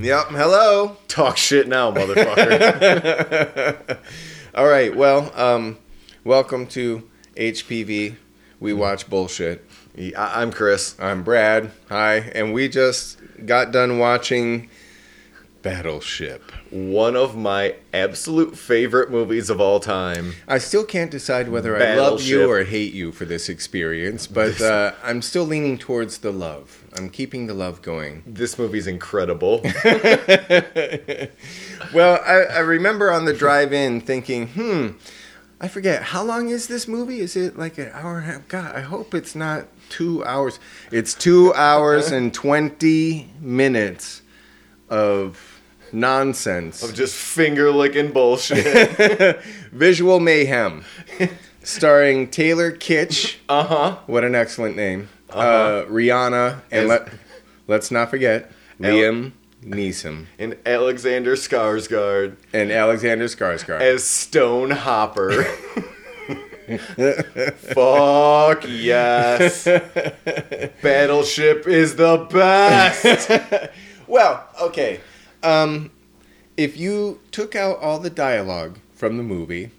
Yep. Hello. Talk shit now, motherfucker. All right. Well, um, welcome to HPV. We watch bullshit. I- I'm Chris. I'm Brad. Hi. And we just got done watching Battleship. One of my absolute favorite movies of all time. I still can't decide whether I love you or hate you for this experience, but uh, I'm still leaning towards the love. I'm keeping the love going. This movie's incredible. Well, I, I remember on the drive in thinking, hmm, I forget, how long is this movie? Is it like an hour and a half? God, I hope it's not two hours. It's two hours and 20 minutes of nonsense. of just finger licking bullshit. Visual mayhem. Starring Taylor Kitsch. Uh huh. What an excellent name. Uh huh. Rihanna. And As- let, let's not forget Al- Liam Neeson. And Alexander Skarsgård And Alexander Skarsgård. as Stone Hopper. Fuck yes. Battleship is the best. Well, okay. Um, if you took out all the dialogue from the movie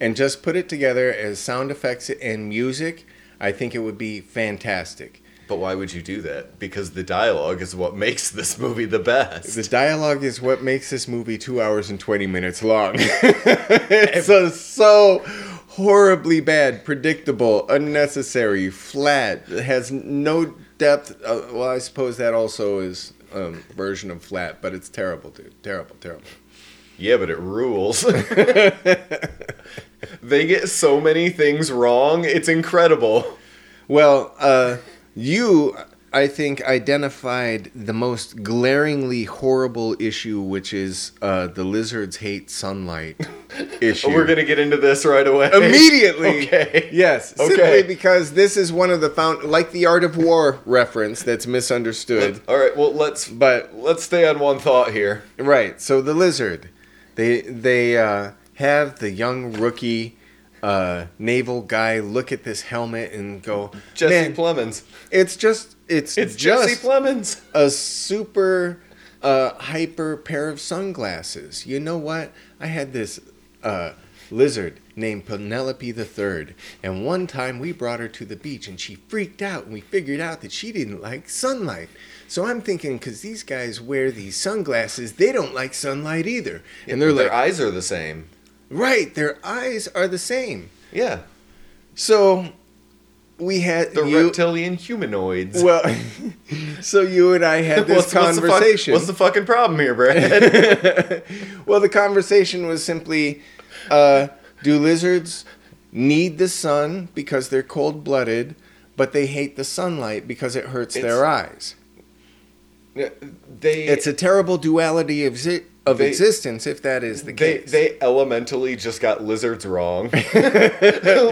and just put it together as sound effects and music, I think it would be fantastic. But why would you do that? Because the dialogue is what makes this movie the best. The dialogue is what makes this movie two hours and 20 minutes long. it's so, so horribly bad, predictable, unnecessary, flat. It has no depth. Uh, well, I suppose that also is a version of flat, but it's terrible, dude. Terrible, terrible. Yeah, but it rules. they get so many things wrong. It's incredible. Well, uh, you, I think, identified the most glaringly horrible issue, which is uh, the lizards hate sunlight issue. We're going to get into this right away. Immediately. Okay. Yes. Okay. Simply because this is one of the found, like the Art of War reference that's misunderstood. All right, well, let's But let's stay on one thought here. right, so the lizard, they they uh, have the young rookie uh, naval guy look at this helmet and go, Jesse "Man, Plemons. it's just it's It's just Jesse Plemons. a super uh, hyper pair of sunglasses. You know what? I had this uh, lizard named Penelope the Third, and one time we brought her to the beach, and she freaked out, and we figured out that she didn't like sunlight. So I'm thinking, because these guys wear these sunglasses, they don't like sunlight either, and they're Their like, eyes are the same. Right, their eyes are the same. Yeah. So we had The you, reptilian humanoids. well. so you and I had this What's- what's the fuck- conversation. what's the fucking problem here, Brad? well, the conversation was simply uh, do lizards need the sun because they're cold blooded, but they hate the sunlight because it hurts their eyes? they It's a terrible duality of, zi- of They- existence if that is the they case. they elementally just got lizards wrong.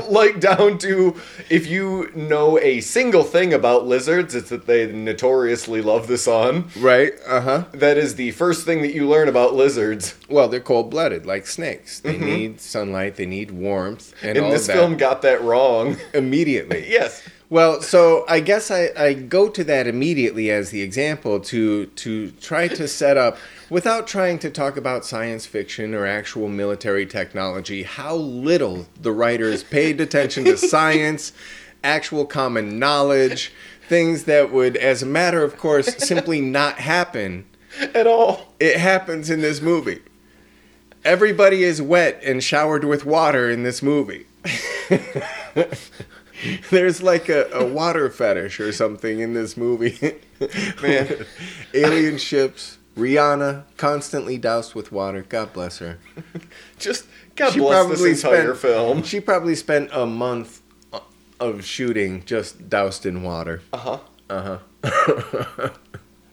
like down to if you know a single thing about lizards, it's that they notoriously love the sun. right? Uh huh. That is the first thing that you learn about lizards. Well, they're cold blooded like snakes. They need sunlight, they need warmth, and And all this film got that wrong. immediately. yes. Well, so I guess I, I go to that immediately as the example to to try to set up without trying to talk about science fiction or actual military technology how little the writers paid attention to science, actual common knowledge, things that would as a matter of course simply not happen. At all. It happens in this movie. Everybody is wet and showered with water in this movie. There's like a, a water fetish or something in this movie. Man. Alien ships, Rihanna, constantly doused with water. God bless her. Just God She bless probably this entire spent- film. She probably spent a month of shooting just doused in water. Uh huh. Uh huh.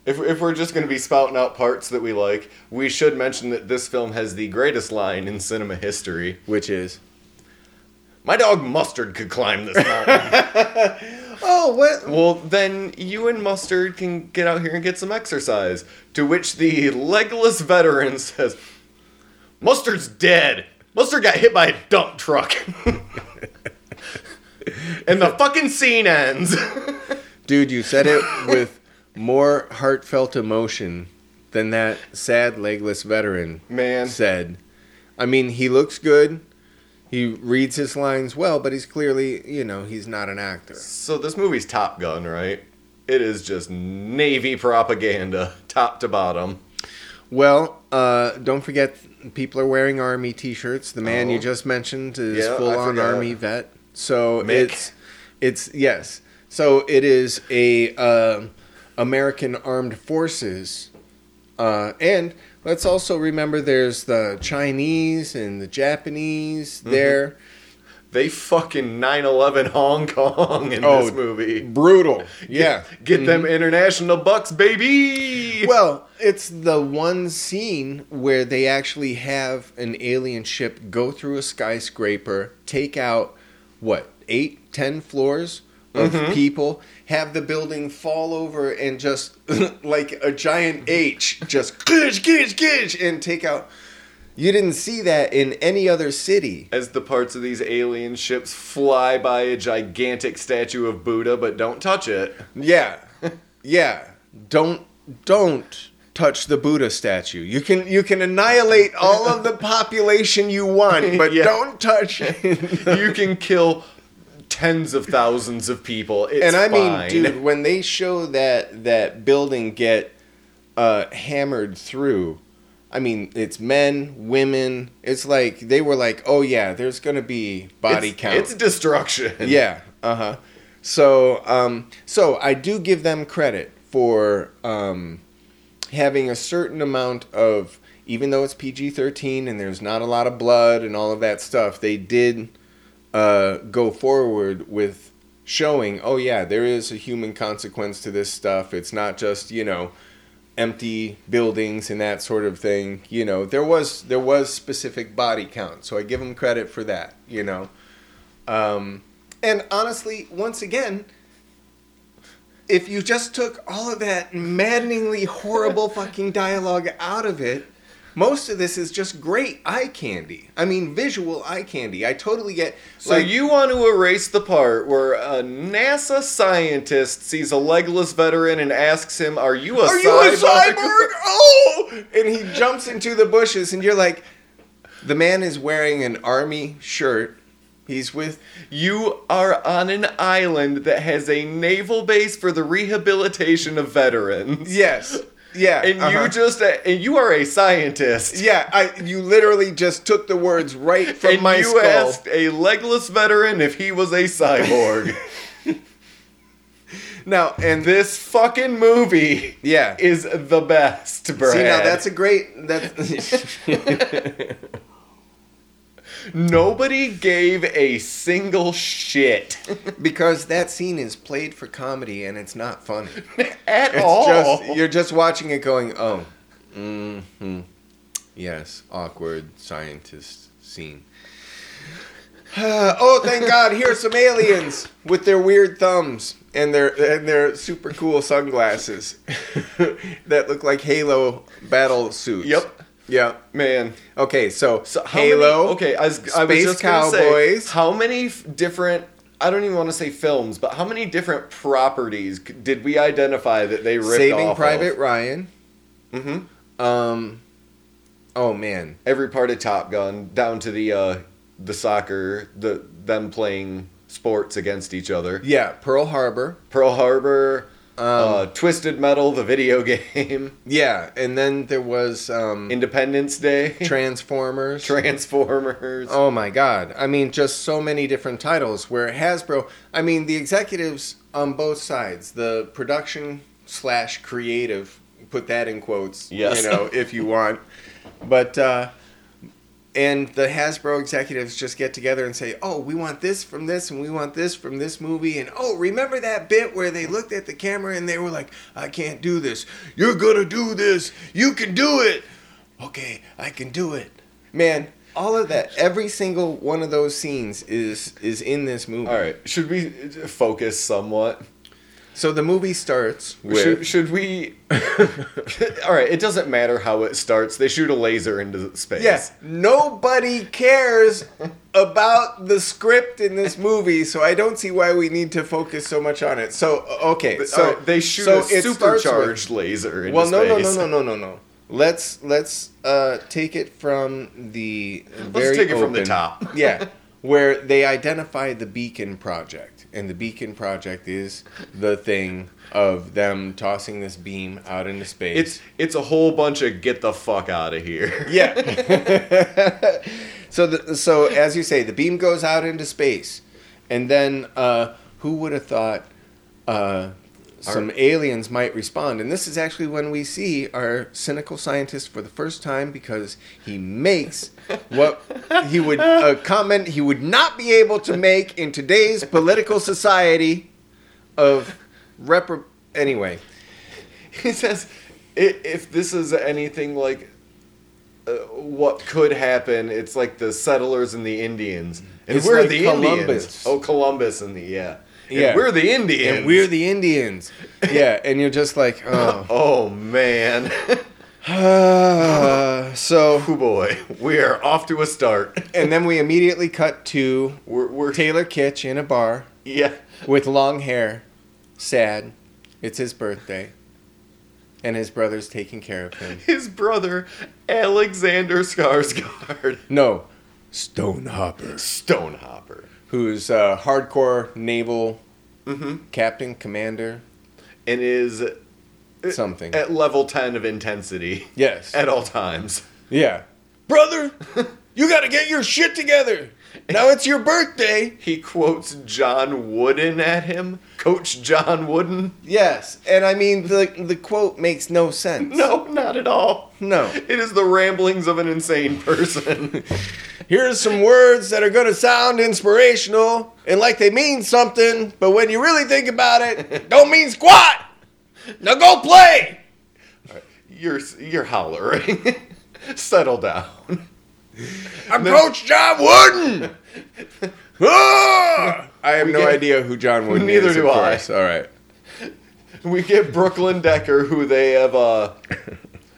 If, if we're just going to be spouting out parts that we like, we should mention that this film has the greatest line in cinema history. Which is. My dog Mustard could climb this mountain. Oh, what? well, then you and Mustard can get out here and get some exercise. To which the legless veteran says, Mustard's dead. Mustard got hit by a dump truck. and the fucking scene ends. Dude, you said it with more heartfelt emotion than that sad legless veteran Man. said. I mean, he looks good. He reads his lines well, but he's clearly, you know, he's not an actor. So this movie's Top Gun, right? It is just Navy propaganda, top to bottom. Well, uh, don't forget, people are wearing army T-shirts. The man Oh. you just mentioned is Yeah, full on army vet. So Mick. it's it's yes. So it is a uh, American Armed Forces, uh, and let's also remember there's the Chinese and the Japanese Mm-hmm. there. They fucking 9/11 Hong Kong in Oh, this movie. Brutal, yeah. Get them international bucks, baby. Well, it's the one scene where they actually have an alien ship go through a skyscraper, take out what eight, ten floors of people, have the building fall over, and just like a giant H, just gish, gish, gish, and take out. You didn't see that in any other city. As the parts of these alien ships fly by a gigantic statue of Buddha, but don't touch it. Yeah, yeah. Don't don't touch the Buddha statue. You can you can annihilate all of the population you want, but Yeah. don't touch it. you can kill tens of thousands of people. It's and I mean, dude, when they show that that building get uh, hammered through, I mean, it's men, women. It's like they were like, oh yeah, there's gonna be body it's, count. It's destruction. Yeah. Uh huh. So, um, so I do give them credit for um, having a certain amount of, even though it's PG thirteen and there's not a lot of blood and all of that stuff, they did uh, go forward with showing, oh yeah, there is a human consequence to this stuff. It's not just you know empty buildings and that sort of thing. You know, there was there was specific body count, so I give them credit for that. You know. Um, and honestly, once again, if you just took all of that maddeningly horrible fucking dialogue out of it, most of this is just great eye candy. I mean, visual eye candy. I totally get. So you want to erase the part where a NASA scientist sees a legless veteran and asks him, "Are you a Are cyborg?" you a cyborg? Oh! And he jumps into the bushes, and you're like, the man is wearing an army shirt. He's with You are on an island that has a naval base for the rehabilitation of veterans. yes, yeah, And uh-huh. you just and you are a scientist. yeah. I you literally just took the words right from and my you skull. asked a legless veteran if he was a cyborg. now and this fucking movie yeah. is the best, Brad. See now that's a great that's Nobody gave a single shit because that scene is played for comedy and it's not funny. at It's all. just you're just watching it going, oh, hmm yes, awkward scientist scene. oh, thank God! Here's some aliens with their weird thumbs and their and their super cool sunglasses that look like Halo battle suits. Yep. Yeah. Man, Okay, so, so how Halo. Many, okay, I was, I was just Cowboys. say how many f- different. I don't even want to say films, but how many different properties c- did we identify that they ripped Saving off Private Of? Ryan. Mm-hmm. Um. Oh man. Every part of Top Gun, down to the uh, the soccer, the them playing sports against each other. Yeah, Pearl Harbor. Pearl Harbor, Um, uh, Twisted Metal, the video game, Yeah, and then there was um, Independence Day, Transformers. Transformers. oh my God! I mean, just so many different titles. Where Hasbro, I mean, the executives on both sides, the production slash creative, put that in quotes. Yes. You know, if you want, but. uh and the Hasbro executives just get together and say, "Oh, we want this from this, and we want this from this movie." And oh, remember that bit where they looked at the camera and they were like, "I can't do this. You're gonna do this. You can do it." Okay, I can do it. Man, all of that, every single one of those scenes is is in this movie. All right, should we focus somewhat? So the movie starts with Should, should we? All right. It doesn't matter how it starts. They shoot a laser into space. Yes, nobody cares about the script in this movie, so I don't see why we need to focus so much on it. So okay, So so they shoot so a starts with- supercharged laser into Well, no, no, space. no, no, no, no, no. Let's let's uh, take it from the let's very Let's take it from the top. yeah, where they identify the Beacon Project, and the Beacon Project is the thing of them tossing this beam out into space. It's it's a whole bunch of get the fuck out of here. Yeah. so the, so as you say, the beam goes out into space, and then uh, who would have thought uh, some aliens might respond? And this is actually when we see our cynical scientist for the first time because he makes what he would a comment he would not be able to make in today's political society of repro. Anyway, He says, if this is anything like uh, what could happen, it's like the settlers and the Indians, and It's we're like the Columbus. Indians. Oh, Columbus and the yeah, Yeah. we're the Indians, and we're the Indians. Yeah, and you're just like, oh. Oh man, so, oh boy, we are off to a start. and then we immediately cut to We're, we're Taylor Kitsch in a bar yeah, with long hair, sad. It's his birthday, and his brother's taking care of him. his brother Alexander Skarsgård, No, Stone Hopper, Stonehopper, who's a hardcore naval mm-hmm. captain, commander, and is something. at level ten of intensity Yes. at all times. Yeah. Brother, you got to get your shit together. Now it's your birthday. He quotes John Wooden at him, Coach John Wooden. Yes, and I mean the the quote makes no sense. No, not at all. No. It is the ramblings of an insane person. Here's some words that are going to sound inspirational and like they mean something, but when you really think about it, don't mean squat. Now go play. you're you're hollering. Settle down. I'm Coach John Wooden. Ah! I have We no get- idea who John Wooden Neither is. do of I. course. All right. We get Brooklyn Decker, who they have. uh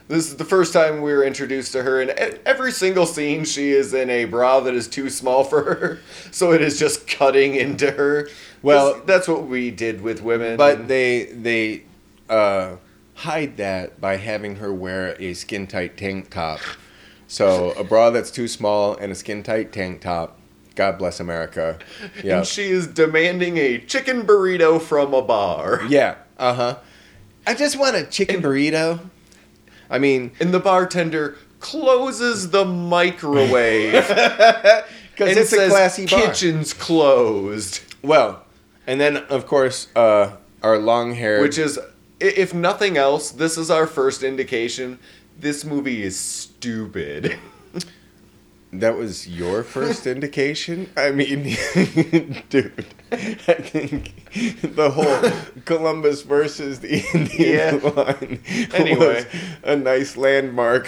This is the first time we were introduced to her, and every single scene she is in a bra that is too small for her, so it is just cutting into her. Well- that's what we did with women. But they they uh, hide that by having her wear a skin tight tank top. So a bra that's too small and a skin tight tank top. God bless America. Yeah. and she is demanding a chicken burrito from a bar. Yeah. Uh huh. I just want a chicken burrito. I mean, And the bartender closes the microwave because and it's a says classy bar. kitchen's closed. Well, and then of course uh, our long hair, Which is, if nothing else, this is our first indication this movie is stupid. That was your first indication. I mean, dude, I think the whole Columbus versus the Indian Yeah. line Anyway. was a nice landmark.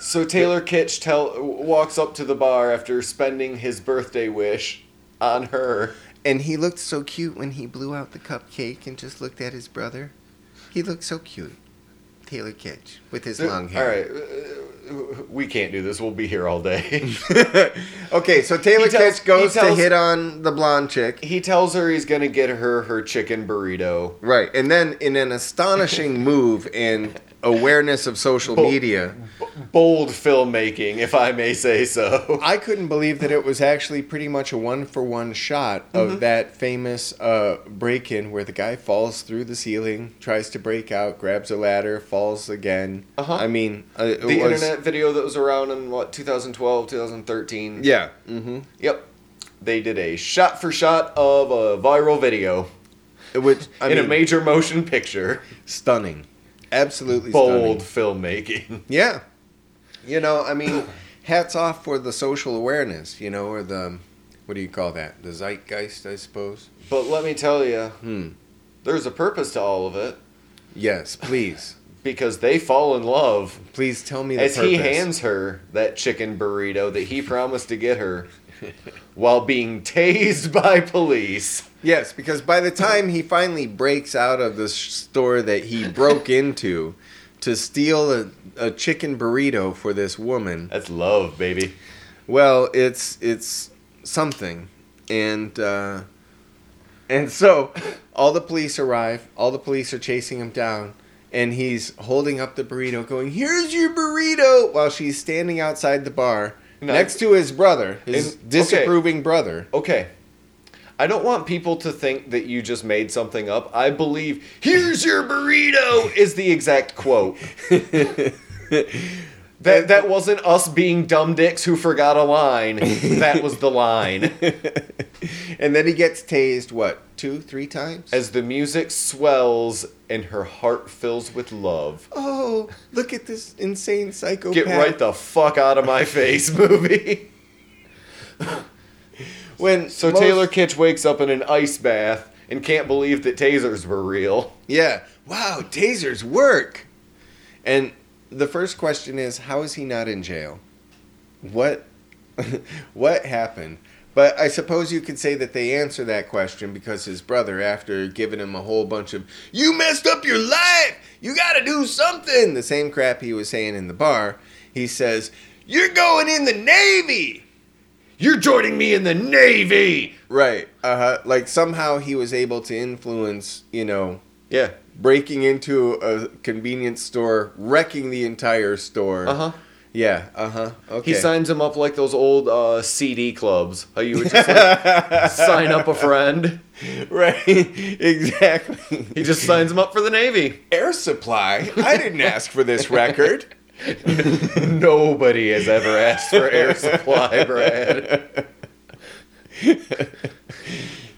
So Taylor Kitsch tell, walks up to the bar after spending his birthday wish on her. and he looked so cute when he blew out the cupcake and just looked at his brother. He looked so cute. Taylor Kitsch with his long hair. All right, we can't do this. We'll be here all day. okay, so Taylor tells- Kitsch goes tells- to hit on the blonde chick. he tells her he's gonna get her her chicken burrito. Right, and then in an astonishing move in awareness of social Bo- media, bold filmmaking, if I may say so. I couldn't believe that it was actually pretty much a one for one shot of Mm-hmm. that famous uh, break in where the guy falls through the ceiling, tries to break out, grabs a ladder, falls again. Uh-huh. I mean, uh, The was, internet video that was around in what 2012, 2013. Yeah. Mm-hmm. Yep. They did a shot for shot of a viral video Which I in mean, a major motion picture. stunning, absolutely Bold stunning. filmmaking. Yeah. You know, I mean, hats off for the social awareness, you know, or the, what do you call that? The zeitgeist, I suppose. But let me tell you, Hmm. there's a purpose to all of it Yes, please. because they fall in love Please tell me the as he hands her that chicken burrito that he promised to get her while being tased by police. Yes, because by the time he finally breaks out of the store that he broke into to steal a, a chicken burrito for this woman, That's love, baby. well, it's it's something, and uh, and so all the police arrive. All the police are chasing him down, and he's holding up the burrito, going, "Here's your burrito," while she's standing outside the bar No. next to his brother, his And- okay. disapproving brother. Okay. I don't want people to think that you just made something up. I believe, here's your burrito, is the exact quote. That, that wasn't us being dumb dicks who forgot a line. That was the line. and then he gets tased what two, three times? As the music swells and her heart fills with love. oh, look at this insane psychopath! Get right the fuck out of my face, movie. When So most- Taylor Kitsch wakes up in an ice bath and can't believe that tasers were real. Yeah. Wow, tasers work. And the first question is how is he not in jail? What what happened? But I suppose you could say that they answer that question because his brother, after giving him a whole bunch of, you messed up your life! You gotta do something! The same crap he was saying in the bar, he says, You're going in the Navy! You're joining me in the Navy! Right. Uh huh. Like somehow he was able to influence, you know, Yeah. breaking into a convenience store, wrecking the entire store. Uh huh. Yeah. Uh huh. Okay. He signs him up like those old uh, CD clubs. How you would just like, sign up a friend. right. exactly. He just signs him up for the Navy. Air Supply. I didn't ask for this record. Nobody has ever asked for air supply, Brad.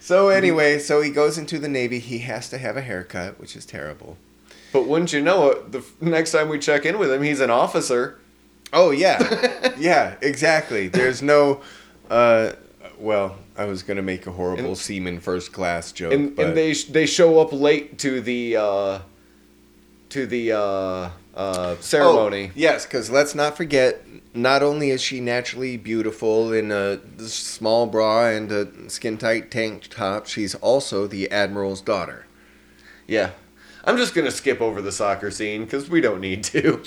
So anyway, so he goes into the Navy. He has to have a haircut, which is terrible. But wouldn't you know it, the next time we check in with him, he's an officer. Oh yeah, yeah, exactly. There's no. Uh, well, I was gonna make a horrible And- seaman first class joke, And, but and they sh- they show up late to the uh, to the uh, uh, ceremony. Oh, yes, because let's not forget. Not only is she naturally beautiful in a small bra and a skin tight tank top, she's also the admiral's daughter. Yeah. I'm just gonna skip over the soccer scene because we don't need to.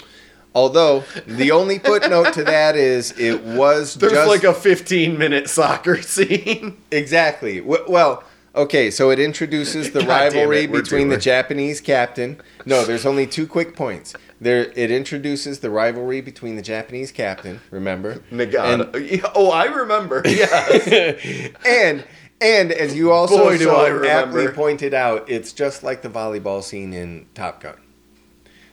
Although the only footnote to that is it was There's just like a 15 minute soccer scene. exactly W- well. Okay, so it introduces the rivalry it, between the Japanese captain. No, there's only two quick points. There, it introduces the rivalry between the Japanese captain. Remember, Nagata. Yeah, oh, I remember. Yes. and and as you also Boy, so aptly pointed out, it's just like the volleyball scene in Top Gun.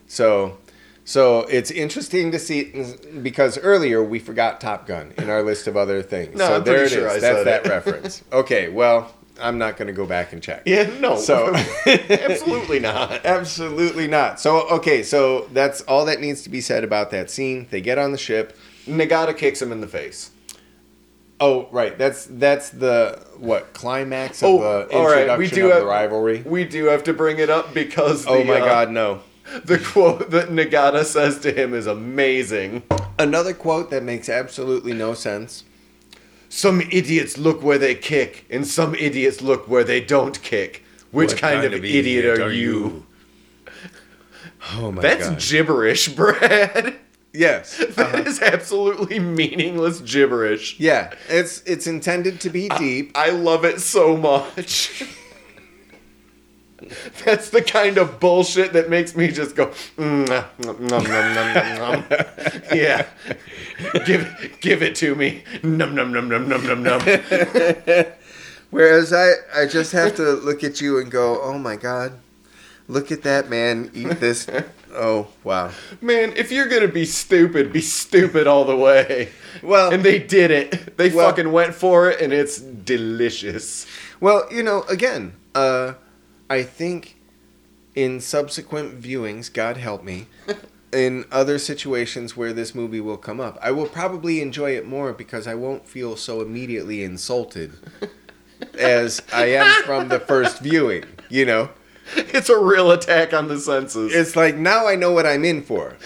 So, so it's interesting to see because earlier we forgot Top Gun in our list of other things. No, so I'm there pretty it sure is. I That's that it. reference. Okay, well, I'm not going to go back and check. yeah, no. So- absolutely not. Absolutely not. So okay, so that's all that needs to be said about that scene. They get on the ship. Nagata kicks him in the face. Oh, right. That's that's the what climax of Oh, the introduction right. We do of have the rivalry. We do have to bring it up because the, Oh my uh, God, no! the quote that Nagata says to him is amazing. Another quote that makes absolutely no sense. Some idiots look where they kick, and some idiots look where they don't kick. Which What kind, of, idiot, are you? Oh my god. That's God! gibberish, Brad. yes. That uh-huh. is absolutely meaningless gibberish. Yeah, it's it's intended to be deep. I love it so much. That's the kind of bullshit that makes me just go, mm, nom, nom, nom, nom, nom, nom. yeah, give give it to me, num num num num num num num. Whereas I I just have to look at you and go, oh my God, look at that man eat this. Oh wow. Man, if you're gonna be stupid, be stupid all the way. Well, And they did it. They Well- fucking went for it, and it's delicious. Well, you know, again, uh, I think in subsequent viewings, God help me, in other situations where this movie will come up, I will probably enjoy it more because I won't feel so immediately insulted as I am from the first viewing. You know, It's a real attack on the senses. it's like now I know what I'm in for,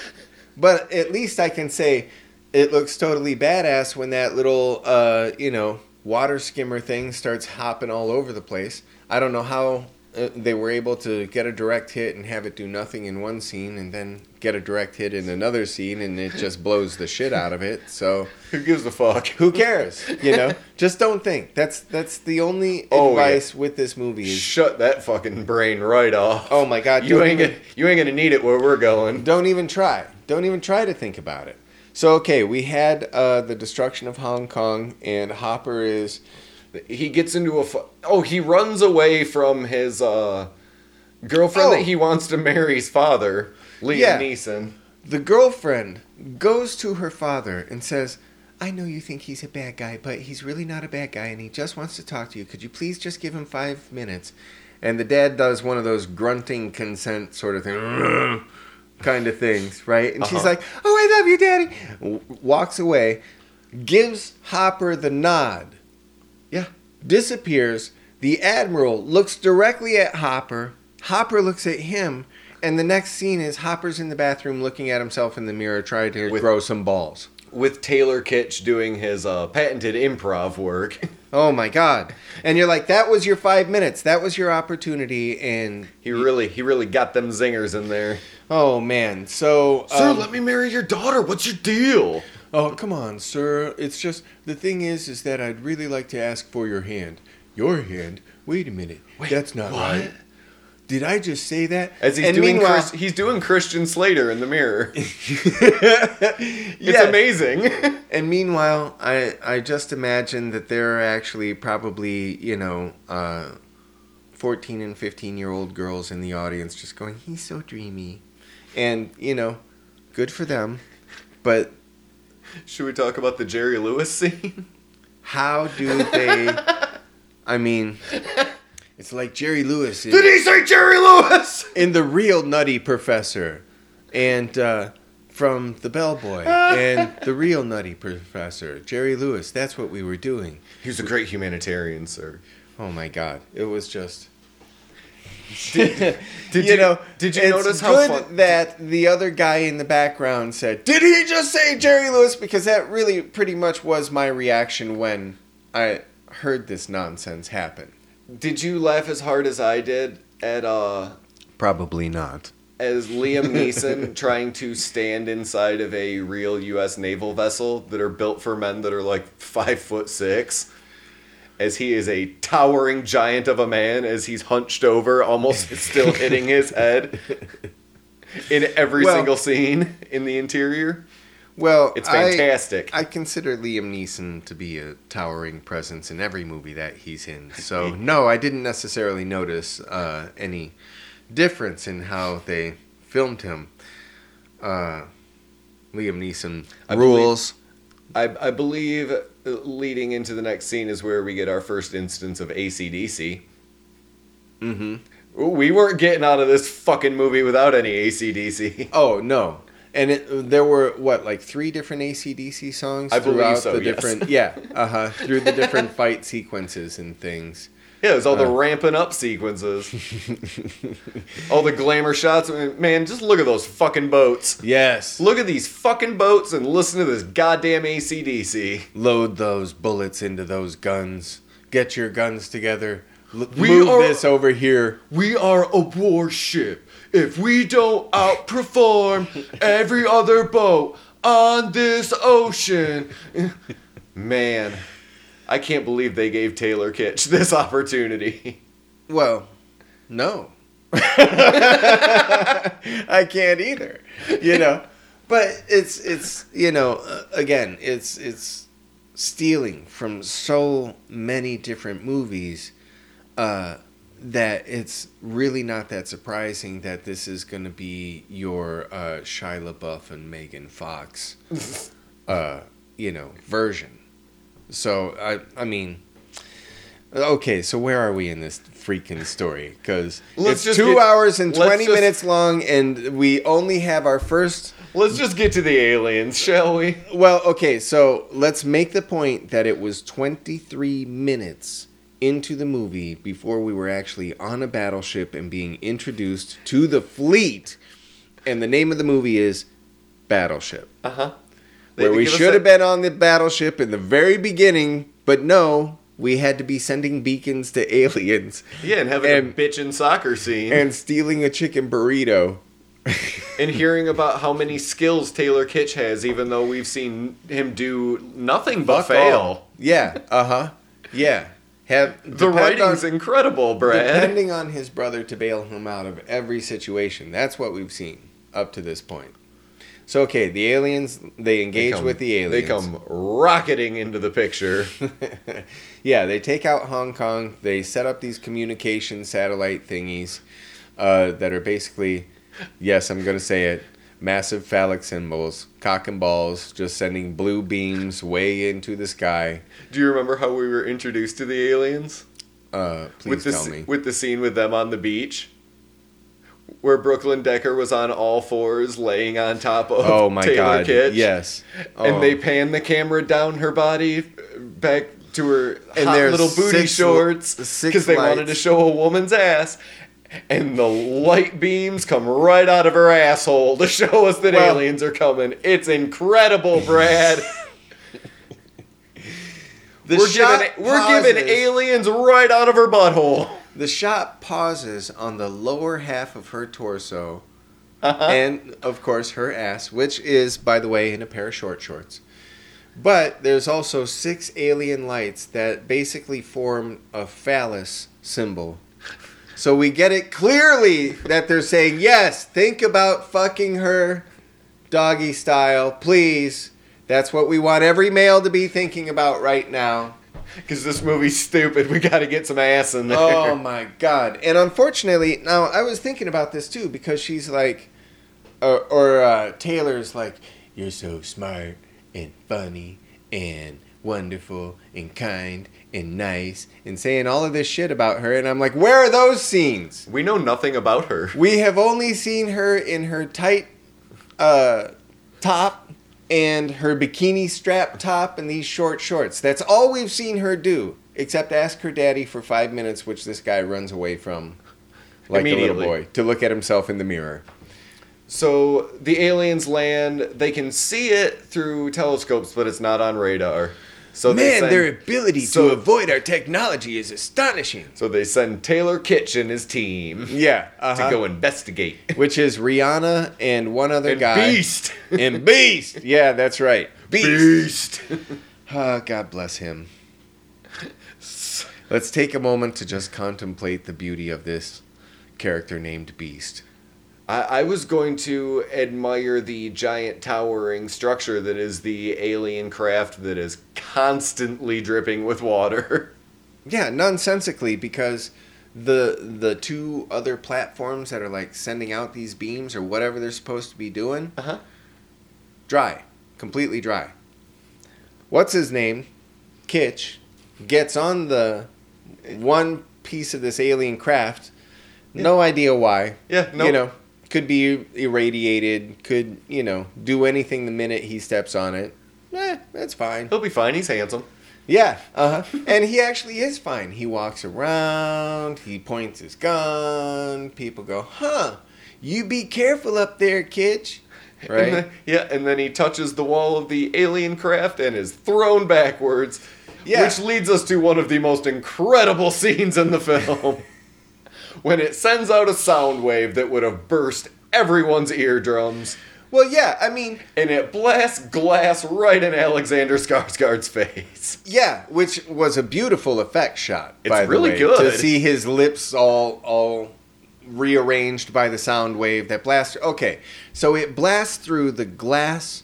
but at least I can say it looks totally badass when that little, uh, you know, water skimmer thing starts hopping all over the place. I don't know how uh, they were able to get a direct hit and have it do nothing in one scene and then get a direct hit in another scene and it just blows the shit out of it. So Who gives a fuck? who cares? You know, just don't think. That's that's the only Oh, yeah. advice with this movie is Shut that fucking brain right off. oh my god, you ain't even- gonna, you ain't gonna need it where we're going. Don't even try. Don't even try to think about it. So okay, we had uh, the destruction of Hong Kong, and Hopper is He gets into a fu- oh he runs away from his uh, girlfriend Oh. that he wants to marry's father, Liam Yeah. Neeson. the girlfriend goes to her father and says, "I know you think he's a bad guy, but he's really not a bad guy, and he just wants to talk to you. Could you please just give him five minutes?" And the dad does one of those grunting consent sort of thing, kind of things, right? And she's Uh-huh. like, "Oh, I love you, daddy." W- walks away, gives Hopper the nod. Disappears. The admiral looks directly at Hopper. Hopper looks at him, and the next scene is Hopper's in the bathroom looking at himself in the mirror, trying to With- grow some balls. With Taylor Kitsch doing his uh, patented improv work. Oh my god! And you're like, that was your five minutes. That was your opportunity. And he really he really got them zingers in there. oh man, so Sir, um, let me marry your daughter. What's your deal? Oh, come on, sir. It's just the thing is, is that I'd really like to ask for your hand. Your hand? Wait a minute. Wait, That's not what? right. Did I just say that? As he's And doing Chris, he's doing Christian Slater in the mirror. It's Yes. amazing. And meanwhile, I I just imagine that there are actually probably you know, uh, fourteen and fifteen year old girls in the audience just going, "He's so dreamy," and you know, good for them. But Should we talk about the Jerry Lewis scene? how do they? I mean, it's like Jerry Lewis Did in, he say Jerry Lewis? in the real Nutty Professor, and uh, from the Bellboy, and the real Nutty Professor, Jerry Lewis. That's what we were doing. He was a great humanitarian, sir. Oh my God! It was just. Did you, you- know? did you it's notice how good fun- that the other guy in the background said, "Did he just say Jerry Lewis?" Because that really pretty much was my reaction when I heard this nonsense happen. Did you laugh as hard as I did at uh Probably not. as Liam Neeson trying to stand inside of a real U.S. naval vessel that are built for men that are like five foot six, as he is a towering giant of a man, as he's hunched over, almost still hitting his head in every Well- single scene in the interior. Well, It's fantastic. I, consider Liam Neeson to be a towering presence in every movie that he's in. So no, I didn't necessarily notice uh, any difference in how they filmed him. Uh, Liam Neeson I believe- rules. I, I believe leading into the next scene is where we get our first instance of ACDC. hmm We weren't getting out of this fucking movie without any ACDC. Oh no. And it, there were what, like three different ACDC songs I believe throughout so, the yes. different, yeah, uh huh, through the different fight sequences and things. Yeah, it was all the Uh. ramping up sequences. all the glamour shots. Man, just look at those fucking boats. Yes, Look at these fucking boats and listen to this goddamn ACDC. load those bullets into those guns. Get your guns together. L- We move are- this over here. We are a warship. If we don't outperform every other boat on this ocean. Man, I can't believe they gave Taylor Kitsch this opportunity. Well, no. I can't either. You know, but it's it's you know uh, again it's it's stealing from so many different movies uh, that it's really not that surprising that this is going to be your uh, Shia LaBeouf and Megan Fox, uh, you know, version. So I I mean. Okay, so where are we in this freaking story? Because it's two get- hours and twenty just- minutes long, and we only have our first. Let's just get to the aliens, shall we? Well, okay, so let's make the point that it was twenty-three minutes into the movie before we were actually on a battleship and being introduced to the fleet, and the name of the movie is Battleship. Uh huh. Where we should have been on the battleship in the very beginning But no, we had to be sending beacons to aliens Yeah, and having And- a bitchin' soccer scene. and stealing a chicken burrito. and hearing about how many skills Taylor Kitsch has, even though we've seen him do nothing but Fuck fail. all. Yeah, uh huh. Yeah. Have The writing's on- incredible, Brad. Depending on his brother to bail him out of every situation. That's what we've seen up to this point. So okay, the aliens they They engage come- with the aliens. They come rocketing into the picture. yeah, they take out Hong Kong. They set up these communication satellite thingies uh, that are basically, yes, I'm going to say it, massive phallic symbols, cock and balls, just sending blue beams way into the sky. Do you remember how we were introduced to the aliens? Uh, please with the tell me. with the scene with them on the beach, where Brooklyn Decker was on all fours, laying on top of oh my Taylor god! Kitsch. Yes, and Oh. they pan the camera down her body uh, back to her And hot little booty shorts because they wanted to show a woman's ass. And the light beams come right out of her asshole to show us that Well- aliens are coming. It's incredible, Brad. We're giving we're giving aliens right out of her butthole. The shot pauses on the lower half of her torso, Uh-huh. and of course her ass, which is, by the way, in a pair of short shorts. But there's also six alien lights that basically form a phallus symbol. So we get it clearly that they're saying, yes, think about fucking her doggy style, please. That's what we want every male to be thinking about right now. Because this movie's stupid. We got to get some ass in there. Oh my god! And unfortunately, now I was thinking about this too because she's like, or, or uh, Taylor's like, "You're so smart and funny and wonderful and kind and nice," and saying all of this shit about her, and I'm like, "Where are those scenes? We know nothing about her. We have only seen her in her tight uh, top." And her bikini strap top and these short shorts. That's all we've seen her do, except ask her daddy for five minutes, which this guy runs away from like a little boy to look at himself in the mirror. So the aliens land. They can see it through telescopes, but it's not on radar. So Man, send, their ability so- to avoid our technology is astonishing. So they send Taylor Kitsch and his team Yeah, to uh-huh. go investigate. which is Rihanna and one other And guy. Beast. And Beast. Yeah, that's right. Beast. Beast. Ah, God bless him. Let's take a moment to just contemplate the beauty of this character named Beast. I, I was going to admire the giant towering structure that is the alien craft that is constantly dripping with water. Yeah, nonsensically because the the two other platforms that are like sending out these beams or whatever they're supposed to be doing, Uh huh. dry, completely dry. What's his name? Kitsch gets on the one piece of this alien craft. No idea why. Yeah. No. You know, could be irradiated. Could you know do anything the minute he steps on it. Eh, that's fine. he'll be fine. He's handsome. Yeah, uh huh. and he actually is fine. He walks around, he points his gun. People go, huh, you be careful up there, Kitsch. And Right? then- yeah, and then he touches the wall of the alien craft and is thrown backwards. Yeah. Which leads us to one of the most incredible scenes in the film. When it sends out a sound wave that would have burst everyone's eardrums. Well, yeah, I mean, And it blasts glass right in Alexander Skarsgård's face. yeah, which was a beautiful effect shot. It's by the really way, good. to see his lips all all rearranged by the sound wave that blasts. Okay, so it blasts through the glass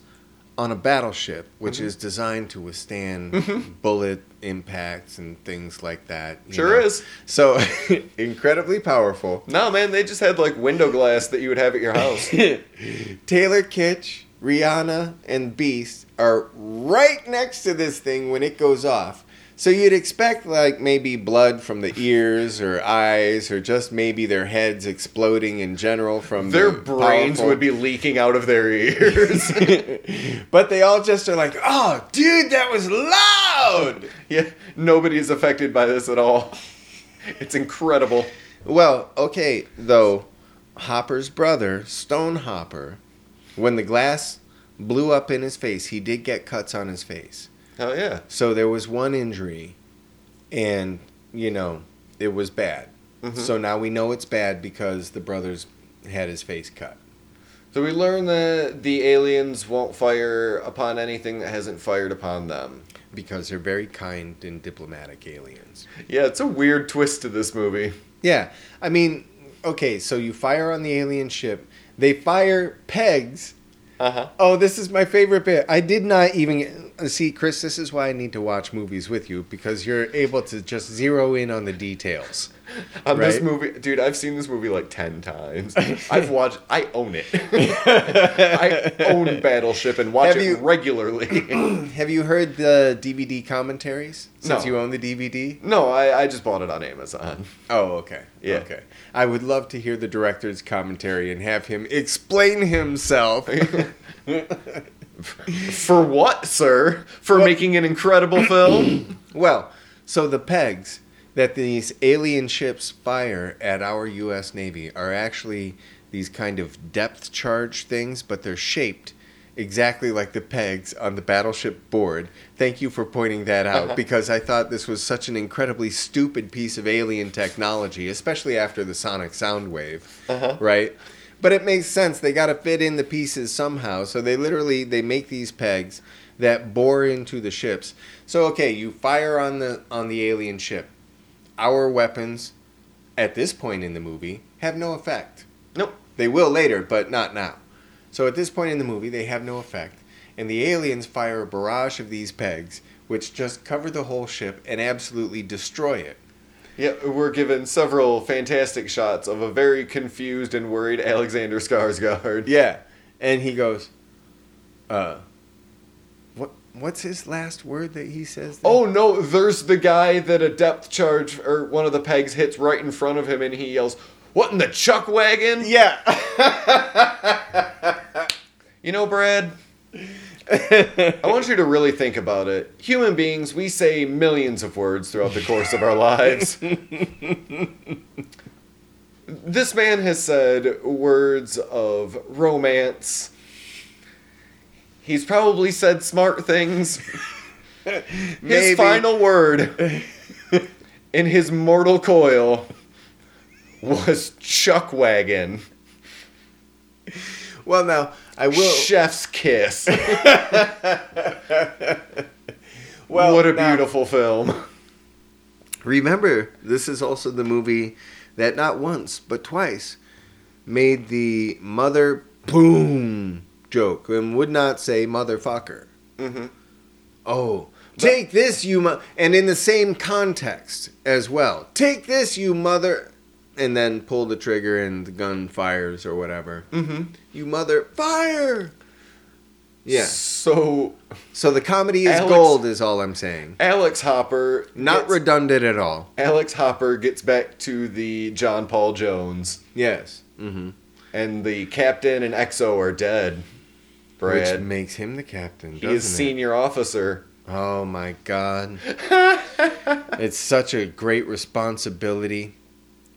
on a battleship, which Mm-hmm. is designed to withstand bullet impacts and things like that. Sure know. is. So incredibly powerful. No, man, they just had like window glass that you would have at your house. Taylor Kitsch, Rihanna, and Beast are right next to this thing when it goes off. So you'd expect like maybe blood from the ears or eyes or just maybe their heads exploding in general from Their the brains powerful- would be leaking out of their ears. but they all just are like, "Oh, dude, that was loud." yeah, nobody is affected by this at all. It's incredible. Well, okay, though, Hopper's brother, Stone Hopper, when the glass blew up in his face, he did get cuts on his face. Oh yeah. So there was one injury, and you know it was bad. Mhm. So now we know it's bad because the brothers had his face cut. So we learn that the aliens won't fire upon anything that hasn't fired upon them. Because they're very kind and diplomatic aliens. Yeah, it's a weird twist to this movie. Yeah, I mean, okay, so you fire on the alien ship. They fire pegs. Uh huh. Oh, this is my favorite bit. I did not even see, Chris. This is why I need to watch movies with you because you're able to just zero in on the details. On this movie, dude, I've seen this movie like ten times. I've watched. I own it. I own Battleship and watch Have it you- regularly. Have you heard the DVD commentaries since No. you own the DVD? no, I, I just bought it on Amazon. Oh, okay. Yeah. Okay. I would love to hear the director's commentary and have him explain himself. For what, sir? For Well- making an incredible film? well, so the pegs that these alien ships fire at our U.S. Navy are actually these kind of depth charge things, but they're shaped exactly like the pegs on the battleship board. Thank you for pointing that out Uh-huh. because I thought this was such an incredibly stupid piece of alien technology, especially after the sonic sound wave. Uh-huh. right? But it makes sense. They got to fit in the pieces somehow. So they literally they make these pegs that bore into the ships. So okay, you fire on the on the alien ship. Our weapons at this point in the movie have no effect. Nope. They will later, but not now. So at this point in the movie, they have no effect, and the aliens fire a barrage of these pegs, which just cover the whole ship and absolutely destroy it. Yeah, we're given several fantastic shots of a very confused and worried Alexander Skarsgård. Yeah, and he goes, uh, what? What's his last word that he says? there? Oh no, there's the guy that a depth charge or one of the pegs hits right in front of him and he yells, What in the chuck wagon? yeah. You know, Brad, I want you to really think about it. Human beings, we say millions of words throughout the course of our lives. this man has said words of romance. He's probably said smart things. His final word in his mortal coil was chuck wagon. Well, now I will. Chef's kiss. Well, what a now- beautiful film. Remember, this is also the movie that not once but twice made the mother boom joke and would not say motherfucker. hmm Oh, take this, you mo-, and in the same context as well. Take this, you mother, and then pull the trigger and the gun fires or whatever. hmm You mother, fire! Yeah. So So the comedy is Alex- gold, is all I'm saying. Alex Hopper Not gets, redundant at all. Alex Hopper gets back to the John Paul Jones, Yes. Mm-hmm. and the captain and EXO are dead. Which makes him the captain. he is doesn't it? senior officer. Oh my god. it's such a great responsibility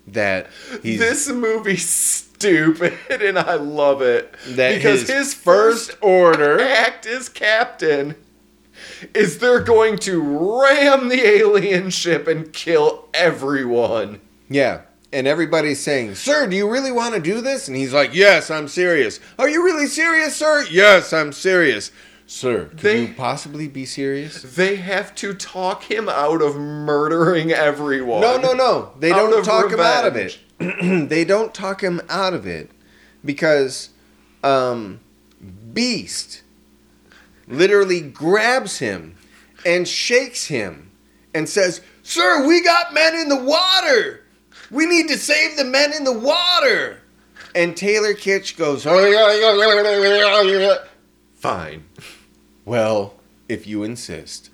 that he's This movie's stupid, and I love it that because his, his, first order act as captain is they're going to ram the alien ship and kill everyone. Yeah. And everybody's saying, Sir, do you really want to do this? And he's like, Yes, I'm serious. Are you really serious, sir? Yes, I'm serious. Sir, could They- you possibly be serious? They have to talk him out of murdering everyone. No, no, no. They don't talk him out of it. they don't talk him out of it because um, Beast literally grabs him and shakes him and says, Sir, we got men in the water. We need to save the men in the water. And Taylor Kitsch goes, Fine. Well, if you insist.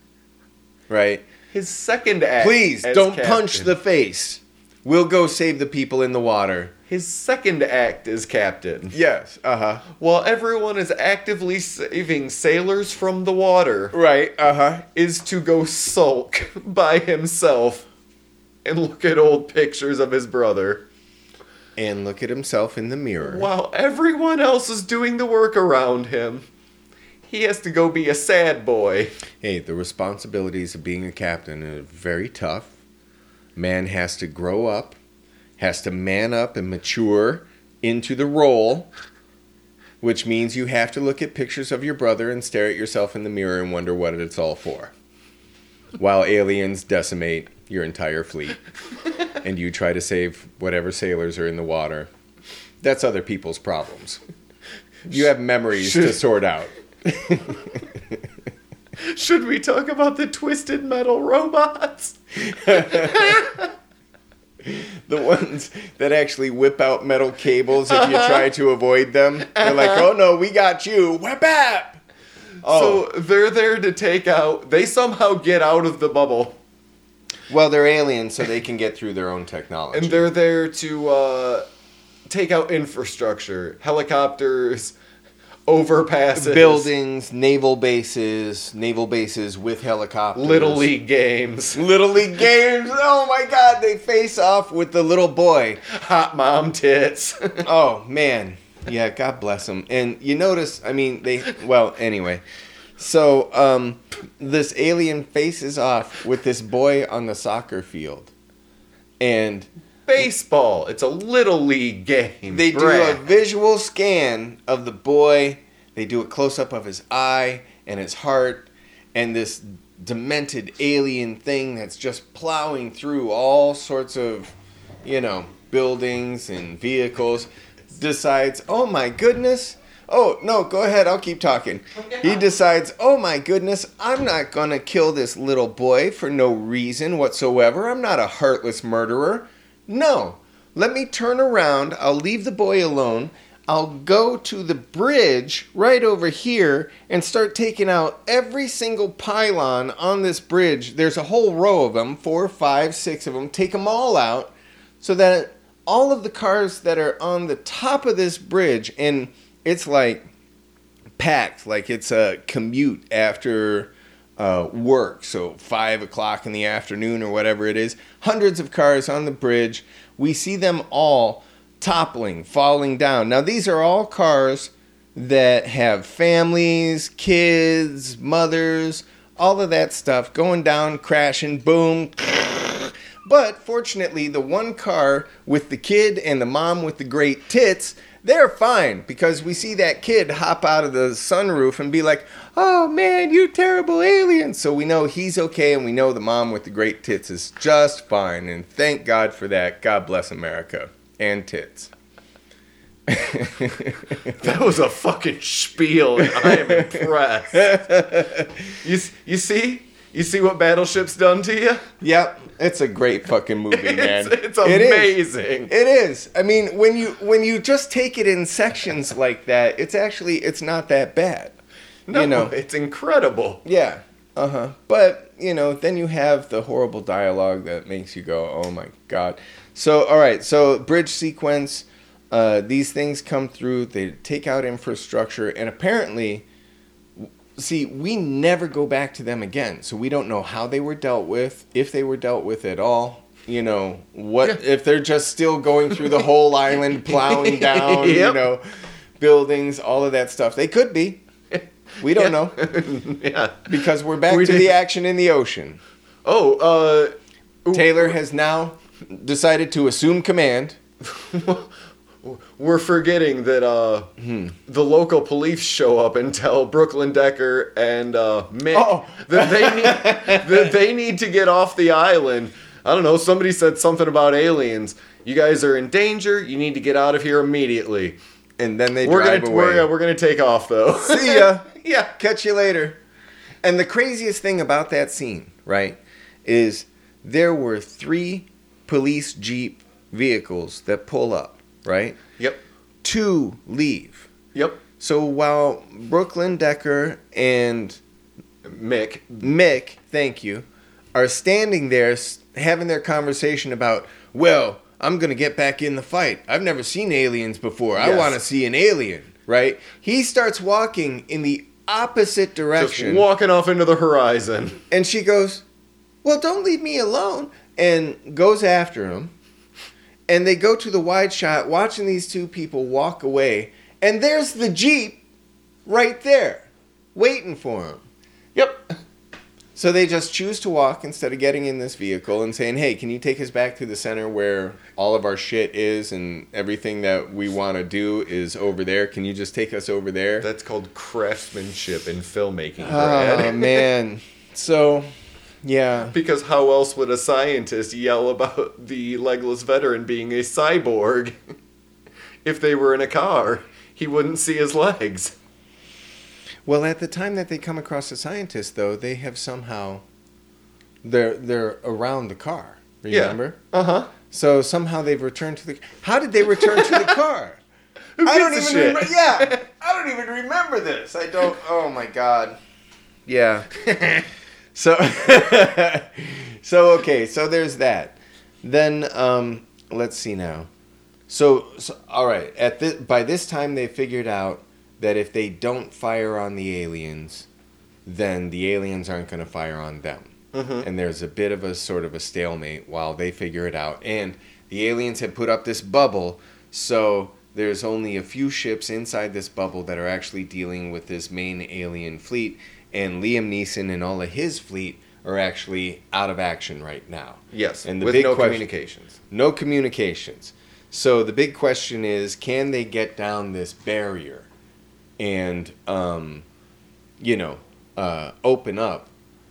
Right? His second act. Please as don't punch the face. We'll go save the people in the water. His second act as captain. Yes. Uh huh. While everyone is actively saving sailors from the water, Right. Uh huh. is to go sulk by himself and look at old pictures of his brother. And look at himself in the mirror. While everyone else is doing the work around him, he has to go be a sad boy. Hey, the responsibilities of being a captain are very tough. Man has to grow up, has to man up and mature into the role, which means you have to look at pictures of your brother and stare at yourself in the mirror and wonder what it's all for. While aliens decimate your entire fleet and you try to save whatever sailors are in the water. That's other people's problems. You have memories to sort out. Should we talk about the twisted metal robots? the ones that actually whip out metal cables if you try to avoid them. They're like, oh no, we got you. Whip up! Oh, So they're there to take out. They somehow get out of the bubble, well, they're aliens, so they can get through their own technology. and they're there to uh, take out infrastructure, helicopters, overpasses, Buildings, naval bases, naval bases with helicopters. little league games, Little League games. Oh my god, they face off with the little boy. hot mom tits. Oh man, yeah, God bless them. And you notice, I mean, they. Well, anyway, so um, this alien faces off with this boy on the soccer field, and Baseball. It's a little league game. they do a visual scan of the boy. They do a close up of his eye and his heart, and this demented alien thing that's just plowing through all sorts of, you know, buildings and vehicles. Decides, oh my goodness. Oh, no, go ahead. I'll keep talking. He decides, oh my goodness, I'm not going to kill this little boy for no reason whatsoever. I'm not a heartless murderer. No, let me turn around. I'll leave the boy alone. I'll go to the bridge right over here and start taking out every single pylon on this bridge. There's a whole row of them four, five, six of them. Take them all out so that all of the cars that are on the top of this bridge, and it's like packed, like it's a commute after uh, work, so five o'clock in the afternoon or whatever it is. Hundreds of cars on the bridge. We see them all toppling, falling down. Now, these are all cars that have families, kids, mothers, all of that stuff going down, crashing, boom. But fortunately, the one car with the kid and the mom with the great tits, they're fine because we see that kid hop out of the sunroof and be like, oh man, you terrible alien. So we know he's okay and we know the mom with the great tits is just fine. And thank God for that. God bless America and tits. That was a fucking spiel. I am impressed. you, you see? You see what Battleship's done to you? Yep, it's a great fucking movie, man. It's, it's It is. amazing. It is. I mean, when you when you just take it in sections like that, it's actually it's not that bad. No, you know. it's incredible. Yeah. Uh huh. But you know, then you have the horrible dialogue that makes you go, "Oh my god." So, all right. So, bridge sequence. Uh, these things come through. They take out infrastructure, and apparently, see, we never go back to them again. So we don't know how they were dealt with, if they were dealt with at all. You know what? Yeah. If they're just still going through the whole island, plowing down, you know, buildings, all of that stuff. They could be. We don't know yeah. because we're back We to did- the action in the ocean. Oh, uh, Taylor has now decided to assume command. We're forgetting that uh, Hmm. the local police show up and tell Brooklyn Decker and uh, Mick Oh. that they need that they need to get off the island. I don't know. Somebody said something about aliens. You guys are in danger. You need to get out of here immediately. And then they We're drive gonna away. we're, uh, we're gonna take off though. See ya. yeah. Catch you later. And the craziest thing about that scene, right, is there were three police jeep vehicles that pull up, right? Yep. Two leave. Yep. So while Brooklyn Decker and Mick. Mick, thank you, are standing there having their conversation about, well, I'm going to get back in the fight. I've never seen aliens before. I want to see an alien, right? He starts walking in the opposite Just direction. walking off into the horizon. and she goes, well, don't leave me alone, and goes after him. And they go to the wide shot, watching these two people walk away. And there's the Jeep right there waiting for them. Yep. So they just choose to walk instead of getting in this vehicle and saying, "Hey, can you take us back to the center where all of our shit is and everything that we want to do is over there? Can you just take us over there?" That's called craftsmanship in filmmaking, Oh Brad. man. So, yeah. Because how else would a scientist yell about the legless veteran being a cyborg if they were in a car? He wouldn't see his legs. Well, at the time that they come across a scientist, though, they have somehow they're they're around the car. Remember? Uh huh. So somehow they've returned to the. How did they return to the car? I don't even remember. Yeah, I don't even remember this. I don't. Oh my god. Yeah. So. so okay. So there's that. Then um, let's see now. So, so all right. At this by this time they figured out that if they don't fire on the aliens, then the aliens aren't going to fire on them Mhm. and there's a bit of a sort of a stalemate while they figure it out. And the aliens have put up this bubble, so there's only a few ships inside this bubble that are actually dealing with this main alien fleet, and Liam Neeson and all of his fleet are actually out of action right now. Yes, And the with big no question- communications. No communications. So the big question is, can they get down this barrier, and um, you know, uh, open up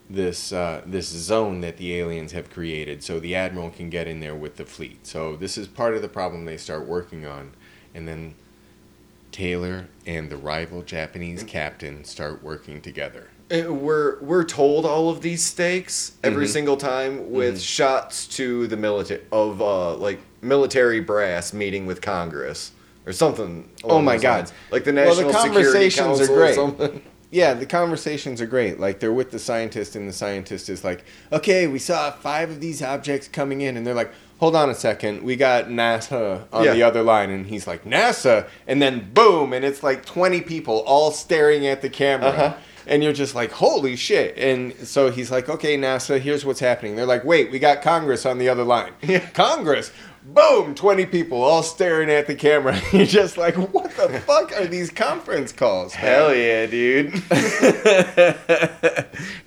this uh, this zone that the aliens have created, so the admiral can get in there with the fleet. So this is part of the problem they start working on, and then Taylor and the rival Japanese captain start working together. Uh, We're we're told all of these stakes every Mhm. single time with Mhm. shots to the military of uh, like military brass meeting with Congress or something. Oh my God. lines. Like the Well, the National Security conversations are great. something. Yeah, the conversations are great. Like they're with the scientist, and the scientist is like, "Okay, we saw five of these objects coming in," and they're like, "Hold on a second, we got NASA on Yeah. the other line," and he's like, "NASA," and then boom, and it's like twenty people all staring at the camera. Uh-huh. And you're just like, holy shit. And so he's like, okay, NASA, here's what's happening. They're like, wait, we got Congress on the other line. Yeah. Congress? Boom, 20 people all staring at the camera. You're just like, what the fuck are these conference calls? man?" Hell yeah, dude.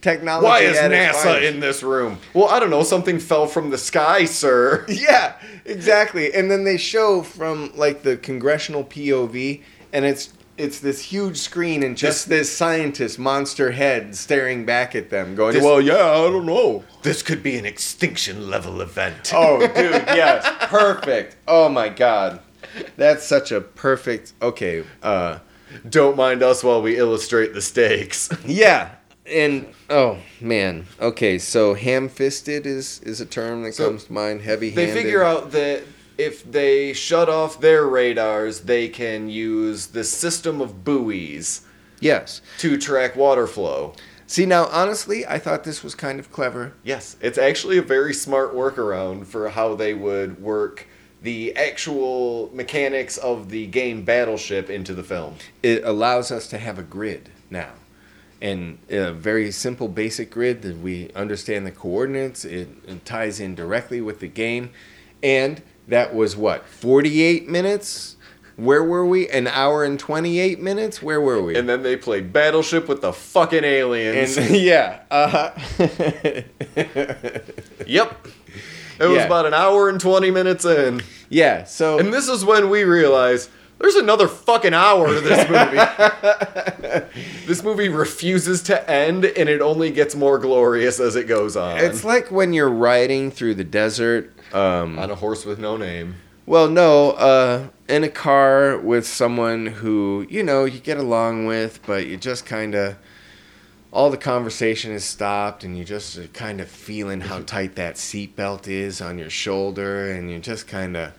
Technology. Why is NASA in this room? Well, I don't know. Something fell from the sky, sir. Yeah, exactly. And then they show from like the congressional POV, and it's it's this huge screen and just this scientist monster head staring back at them, going, This- "Well, yeah, I don't know." This could be an extinction level event. Oh, dude, yes, perfect. Oh my god, that's such a perfect. Okay, uh, Don't mind us while we illustrate the stakes. yeah. And oh man, okay. So ham-fisted is is a term that So, comes to mind. Heavy-handed. They figure out that if they shut off their radars, they can use the system of buoys Yes. to track water flow. See now, honestly, I thought this was kind of clever. Yes, it's actually a very smart workaround for how they would work the actual mechanics of the game Battleship into the film. It allows us to have a grid now, and a very simple, basic grid that we understand the coordinates. It, it ties in directly with the game, and that was what forty-eight minutes. Where were we? An hour and twenty-eight minutes. Where were we? And then they played Battleship with the fucking aliens. And- yeah. Uh yep. It was Yeah. about an hour and 20 minutes in. yeah. So And this is when we realize there's another fucking hour to this movie. this movie refuses to end and it only gets more glorious as it goes on. it's like when you're riding through the desert. Um, on a horse with no name. Well, no, uh, in a car with someone who, you know, you get along with, but you just kind of, all the conversation is stopped and you just kind of feeling how tight that seatbelt is on your shoulder and you're just kind of,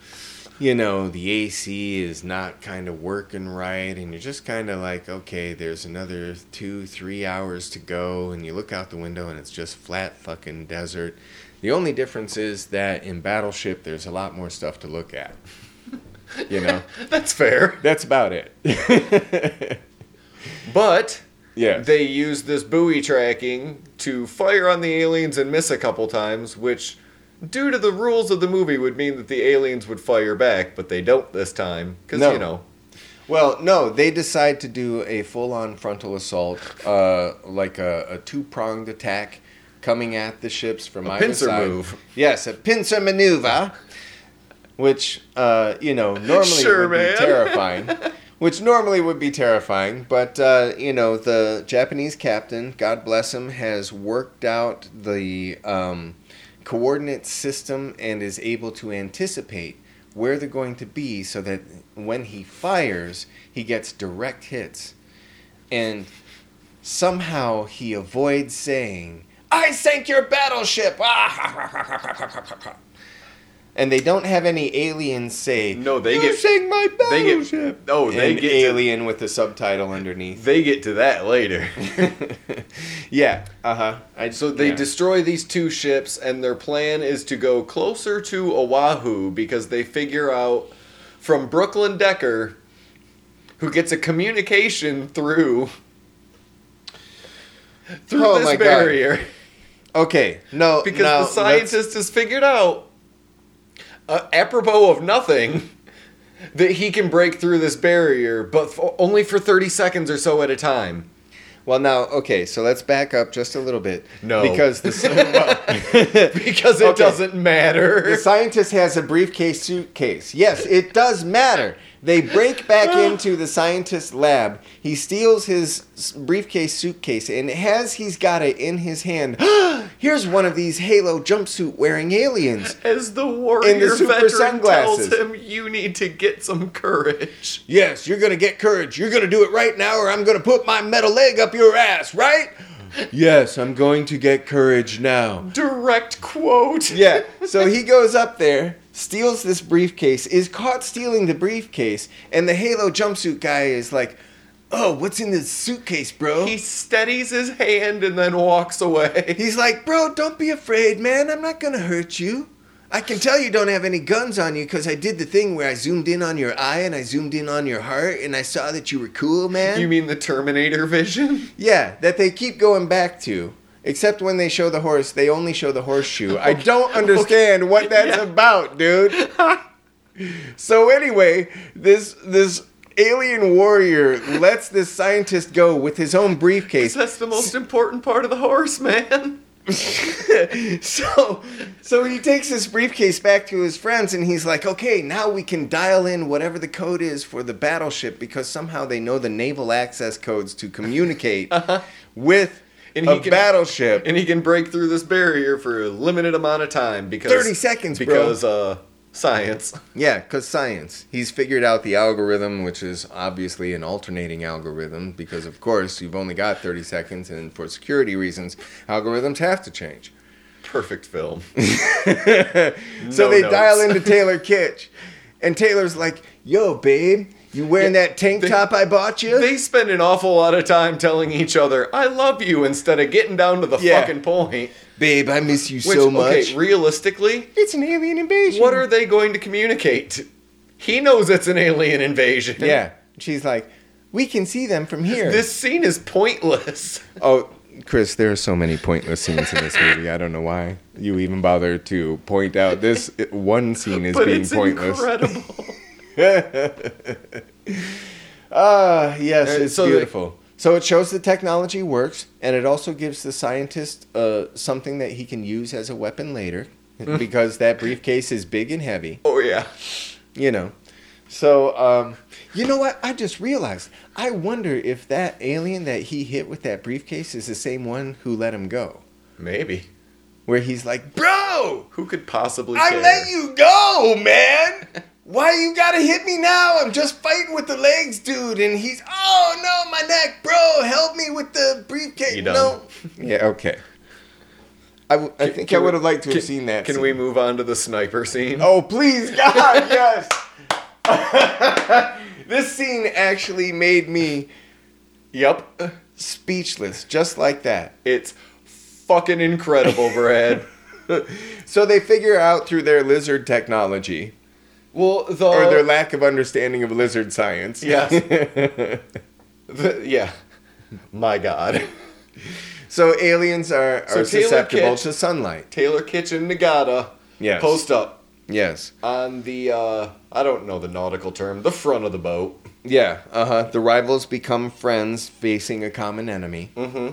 you know, the AC is not kind of working right and you're just kind of like, okay, there's another two, three hours to go and you look out the window and it's just flat fucking desert. The only difference is that in Battleship, there's a lot more stuff to look at. You know, That's fair. that's about it. But yeah. they use this buoy tracking to fire on the aliens and miss a couple times, which, due to the rules of the movie, would mean that the aliens would fire back, but they don't this time. Because, No. you know. Well, no, they decide to do a full-on frontal assault, uh, like a, a two-pronged attack, coming at the ships from A either pincer side. move. Yes, a pincer maneuver, which uh, you know normally Sure, would man. be terrifying. Which normally would be terrifying, but uh, you know the Japanese captain, God bless him, has worked out the um, coordinate system and is able to anticipate where they're going to be, so that when he fires, he gets direct hits, and somehow he avoids saying, "I sank your battleship." Ah, and they don't have any aliens say, No, they "You get- sank my They battleship." get oh they and get to, alien with the subtitle underneath. they get to that later. yeah, uh huh. So they destroy these two ships, and their plan is to go closer to Oahu because they figure out from Brooklyn Decker, who gets a communication through through Oh this my God. Okay. No, because now the scientist has figured out, uh, apropos of nothing. That he can break through this barrier, but f- only for 30 seconds or so at a time. Well, now, okay, so let's back up just a little bit. No. because the well, Because it Okay. doesn't matter. The scientist has a briefcase suitcase. Yes, it does matter. They break back ah. into the scientist's lab. He steals his briefcase suitcase, and as he's got it in his hand, here's one of these Halo jumpsuit wearing aliens. As the warrior In the super veteran sunglasses. tells him, you need to get some courage. Yes, you're gonna get courage. You're gonna do it right now, or I'm gonna put my metal leg up your ass, right? Yes, I'm going to get courage now. Direct quote. Yeah. So he goes up there, steals this briefcase, is caught stealing the briefcase, and the Halo jumpsuit guy is like, "Oh, what's in this suitcase, bro?" He steadies his hand and then walks away. He's like, "Bro, don't be afraid, man. I'm not gonna hurt you. I can tell you don't have any guns on you because I did the thing where I zoomed in on your eye and I zoomed in on your heart and I saw that you were cool, man." You mean the Terminator vision? Yeah, that they keep going back to. Except when they show the horse, they only show the horseshoe. I don't understand what that's Yeah. about, dude. so anyway, this this alien warrior lets this scientist go with his own briefcase. That's the most important part of the horse, man. so so he takes his briefcase back to his friends and he's like, "Okay, now we can dial in whatever the code is for the battleship because somehow they know the naval access codes to communicate uh-huh. with And a he can- battleship." And he can break through this barrier for a limited amount of time because 30 seconds, bro. because uh science. Yeah, because science. He's figured out the algorithm, which is obviously an alternating algorithm, because of course you've only got 30 seconds, and for security reasons, algorithms have to change. Perfect film. so No they notes. dial into Taylor Kitsch, and Taylor's like, "Yo, babe, you wearing Yeah, that tank they- top I bought you?" They spend an awful lot of time telling each other, "I love you," instead of getting down to the Yeah. fucking point. babe, I miss you Which, so much. okay, realistically, it's an alien invasion. what are they going to communicate? He knows it's an alien invasion. Yeah, she's like, "We can see them from here." This scene is pointless. Oh, Chris, there are so many pointless scenes in this movie. I don't know why you even bother to point out this one scene is but being it's pointless. incredible. Ah, yes, it's so beautiful. so it shows the technology works, and it also gives the scientist uh, something that he can use as a weapon later, because that briefcase is big and heavy. oh yeah. You know. So, um, you know what? I just realized. I wonder if that alien that he hit with that briefcase is the same one who let him go. Maybe. Where he's like, "Bro, Who could possibly I care? let you go, man. Why you gotta hit me now? I'm just fighting with the legs, dude. And he's, oh no, my neck, bro. Help me with the briefcase. You? No. Yeah, okay. I, w- I Can- think can I would have liked to can- have seen that. Can scene. we move on to the sniper scene? Oh, please, God, yes. this scene actually made me Yep. speechless, just like that. It's fucking incredible, Brad. So they figure out through their lizard technology, well, the or their lack of understanding of lizard science. Yes. the- yeah. My God. So aliens are, are So Taylor susceptible Kitsch- to sunlight. Taylor Kitchen Nagata. Yes. Post up. Yes. on the uh, I don't know the nautical term, the front of the boat. Yeah. Uh huh. The rivals become friends, facing a common enemy. Mm-hmm.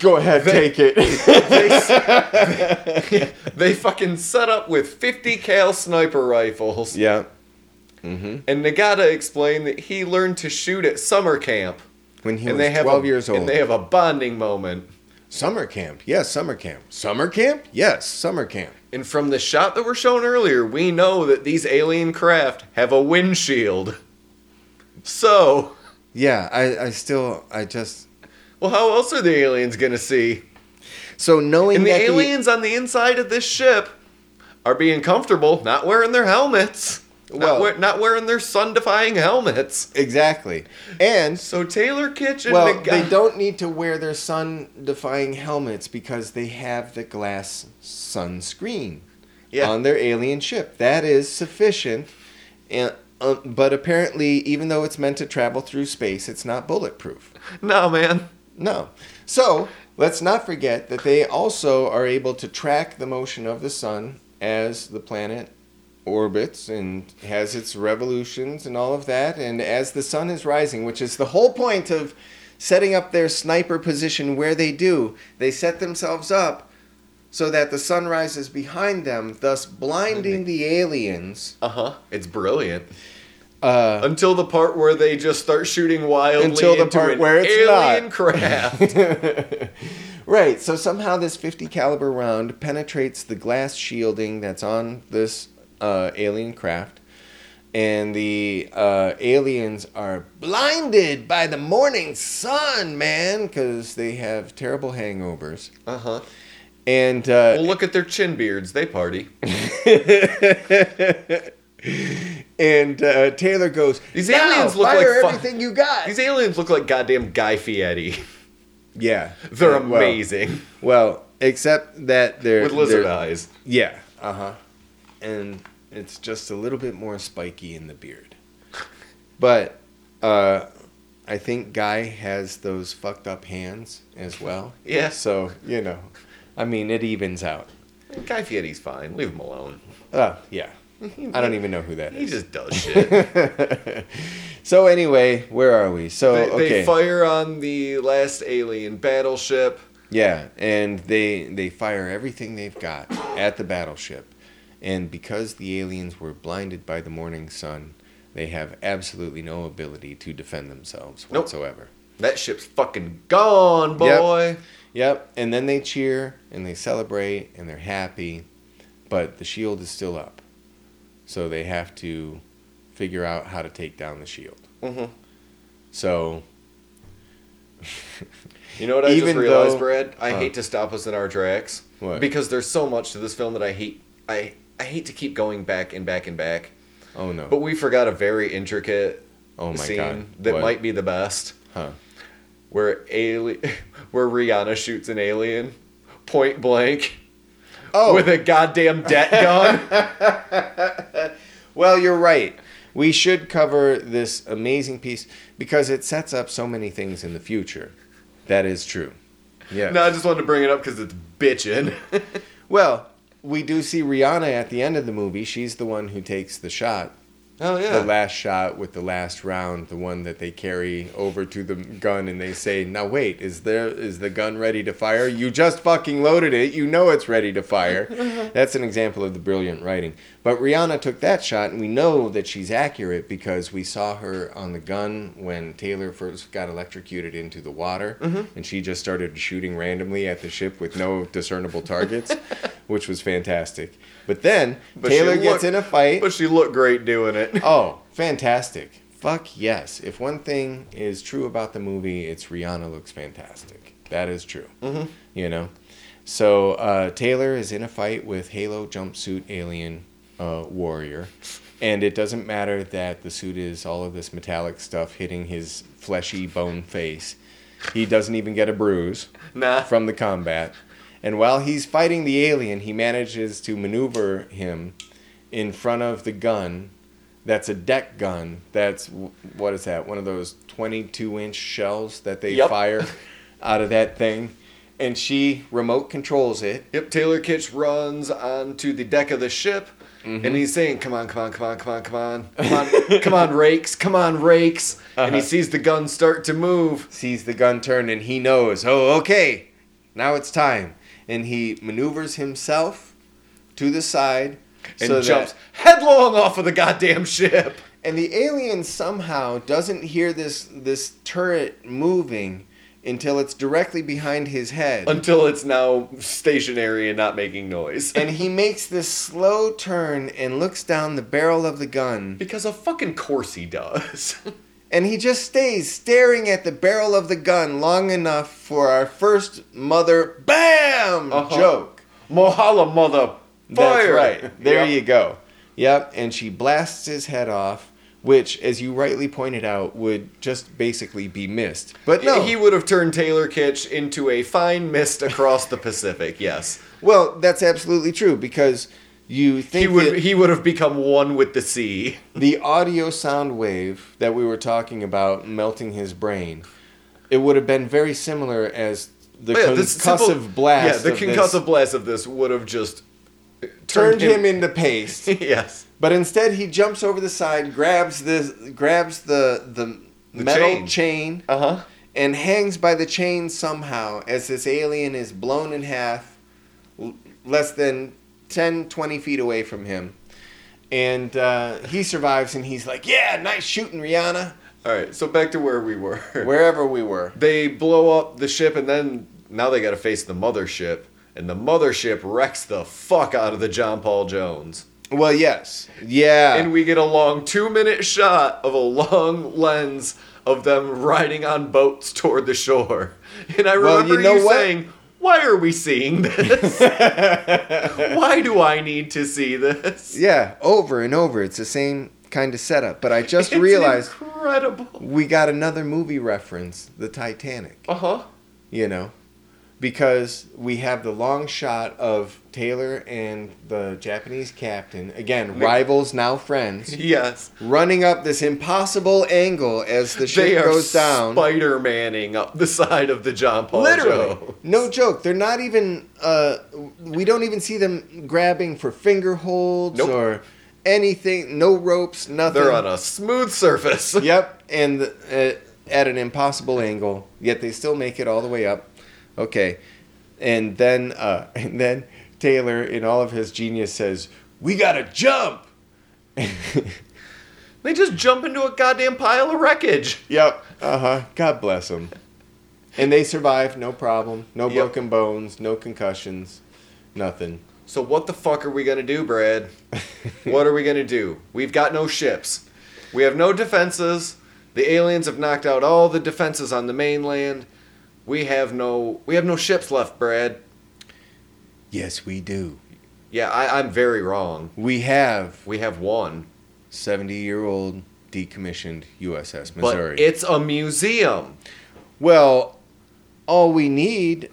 Go ahead, take it. they, they fucking set up with 50 cal sniper rifles. yeah. Mm-hmm. And Nagata gotta that he learned to shoot at summer camp. When he and was they have 12 a, years old. And they have a bonding moment. Summer camp. Yes, summer camp. Summer camp? Yes, summer camp. And from the shot that were shown earlier, we know that these alien craft have a windshield. So, Yeah, I, I still, I just. Well, how else are the aliens gonna see? So knowing And the that aliens on the inside of this ship are being comfortable, not wearing their helmets. Well- not, wear, not wearing their sun-defying helmets. exactly, and So Taylor Kitchen, well, the guy, they don't need to wear their sun-defying helmets because they have the glass sunscreen yeah, on their alien ship. That is sufficient. And, uh, but apparently, even though it's meant to travel through space, it's not bulletproof. no man. No. So let's not forget that they also are able to track the motion of the sun as the planet orbits and has its revolutions and all of that. And as the sun is rising, which is the whole point of setting up their sniper position where they do, they set themselves up so that the sun rises behind them, thus blinding the aliens. Uh huh. It's brilliant. Uh, Until the part where they just start shooting wildly Until the part where it's alien not. craft. right. So somehow this 50 caliber round penetrates the glass shielding that's on this uh, alien craft, and the uh, aliens are blinded by the morning sun, man, because they have terrible hangovers. uh huh. And uh, Well, look at their chin beards. They party. and uh, Taylor goes, These "Now, aliens look fire like fu- everything you got." These aliens look like goddamn Guy Fieri. yeah, They're well- amazing Well, except that they're with lizard they're- eyes. Yeah. Uh huh. And it's just a little bit more spiky in the beard. But uh, I think Guy has those fucked up hands as well. Yeah. So, you know, I mean, it evens out. Guy Fieri's fine. Leave him alone. Oh, yeah. I don't even know who that He is. just does shit. so, anyway, where are we? So, they, okay. they fire on the last alien battleship. Yeah, and they they fire everything they've got at the battleship. And because the aliens were blinded by the morning sun, they have absolutely no ability to defend themselves Nope. whatsoever. That ship's fucking gone, boy. Yep. boy. Yep, and then they cheer and they celebrate and they're happy, but the shield is still up. So they have to figure out how to take down the shield. hmm So You know what I Even just realized, though- Brad? I Huh. hate to stop us in our tracks What? because there's so much to this film that I hate. I I hate to keep going back and back and back. oh no. But we forgot a very intricate oh my scene god. that What? might be the best. Huh. Where alien, where Rihanna shoots an alien, point blank, Oh. with a goddamn deck gun. Well, you're right. We should cover this amazing piece because it sets up so many things in the future. That is true. Yeah. no, I just wanted to bring it up because it's bitching. Well, we do see Rihanna at the end of the movie. She's the one who takes the shot, oh yeah. the last shot with the last round, the one that they carry over to the gun and they say, "Now wait, is there is the gun ready to fire? You just fucking loaded it. You know it's ready to fire." That's an example of the brilliant writing. But Rihanna took that shot and we know that she's accurate because we saw her on the gun when Taylor first got electrocuted into the water mm-hmm. and she just started shooting randomly at the ship with no discernible targets, which was fantastic. But then But Taylor gets in a fight. but she looked great doing it. Oh, fantastic. Fuck yes. If one thing is true about the movie, it's Rihanna looks fantastic. That is true. Mhm. You know? So uh, Taylor is in a fight with Halo jumpsuit alien uh, warrior. And it doesn't matter that the suit is all of this metallic stuff hitting his fleshy bone face. He doesn't even get a bruise Nah. from the combat. And while he's fighting the alien, he manages to maneuver him in front of the gun. That's a deck gun. That's what is that? One of those 22 inch shells that they Yep. fire out of that thing. and she remote controls it. Yep, Taylor Kitsch runs onto the deck of the ship, Mm-hmm. and he's saying, "Come on, come on, come on, come on, come on, come on, come on, Raikes, come on, Raikes." And he Uh-huh. sees the gun start to move. Sees the gun turn and he knows, oh, okay, now it's time. And he maneuvers himself to the side and so jumps that headlong off of the goddamn ship. and the alien somehow doesn't hear this this turret moving until it's directly behind his head. Until it's now stationary and not making noise. and he makes this slow turn and looks down the barrel of the gun. because of fucking course he does. And he just stays staring at the barrel of the gun long enough for our first mother BAM Uh-huh. joke. Mahalo mother fire. That's right. There Yep. you go. Yep, and she blasts his head off, which, as you rightly pointed out, would just basically be missed. But no, He would have turned Taylor Kitsch into a fine mist across the Pacific. Yes, well, that's absolutely true because you think he would. He would have become one with the sea. the audio sound wave that we were talking about melting his brain, it would have been very similar as the yeah, this concussive simple- blast. Yeah, the of concussive this blast of this would have just turned him into paste. yes. But instead, he jumps over the side, grabs the grabs the the, The metal chain. chain. Uh huh. and hangs by the chain somehow as this alien is blown in half l- less than 10 20 feet away from him and uh, he survives and he's like yeah nice shooting rihanna All right. So back to where we were. wherever we were they blow up the ship, and then now they got to face the mothership, and the mothership wrecks the fuck out of the John Paul Jones. well yes yeah and we get a long two minute shot of a long lens of them riding on boats toward the shore. And I Well, remember you know you, saying, Why are we seeing this? Why do I need to see this? yeah over and over it's the same kind of setup but i just It's realized incredible. we got another movie reference the titanic Uh huh. you know because we have the long shot of Taylor and the Japanese captain again rivals now friends Yes. running up this impossible angle as the ship goes down Spider Manning up the side of the John Paul literally no joke they're not even uh, we don't even see them grabbing for finger holds Nope. or anything no ropes nothing They're on a smooth surface. Yep, and uh, at an impossible angle, yet they still make it all the way up. Okay, and then uh, and then Taylor, in all of his genius, says, "We gotta jump." They just jump into a goddamn pile of wreckage. Yep. Uh huh. God bless them. And they survive, no problem. No Yep. broken bones, no concussions, nothing. So what the fuck are we gonna do, Brad? what are we gonna do? We've got no ships. We have no defenses. The aliens have knocked out all the defenses on the mainland. We have no we have no ships left, Brad. Yes, we do. Yeah, I, I'm very wrong. We have We have one. seventy-year-old decommissioned USS Missouri. But it's a museum. Well, all we need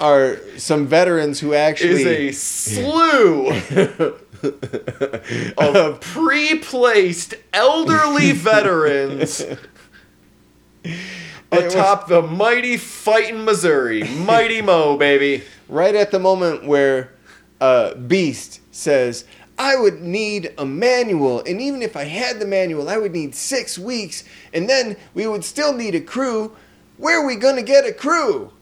are some veterans who actually Is a slew of pre-placed elderly veterans atop the mighty fighting Missouri. Mighty Mo, baby. right at the moment where uh, Beast says, I would need a manual, and even if I had the manual, I would need six weeks, and then we would still need a crew. Where are we gonna get a crew?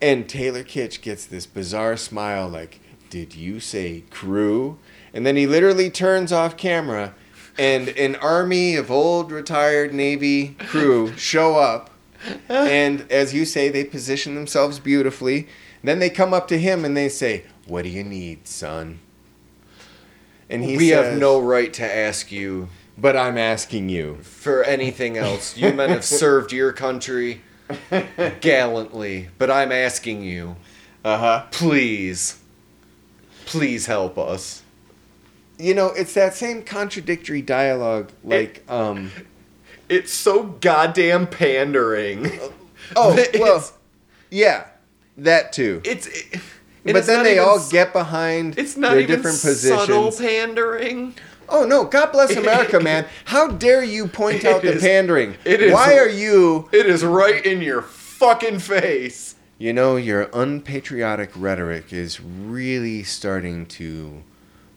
And Taylor Kitsch gets this bizarre smile like, Did you say crew? And then he literally turns off camera, and an army of old retired Navy crew show up. And as you say, they position themselves beautifully. Then they come up to him and they say, What do you need, son? And he we says, have no right to ask you But I'm asking you. for anything else. You men have served your country gallantly, but I'm asking you, Uh huh. please, please help us. You know, it's that same contradictory dialogue, like, um, It's so goddamn pandering. oh, well, yeah, that too. It's. It, But then they all get behind It's not their even different subtle pandering. Oh no! God bless America, man! How dare you point out the pandering? it is- Why are you? It is right in your fucking face. You know, your unpatriotic rhetoric is really starting to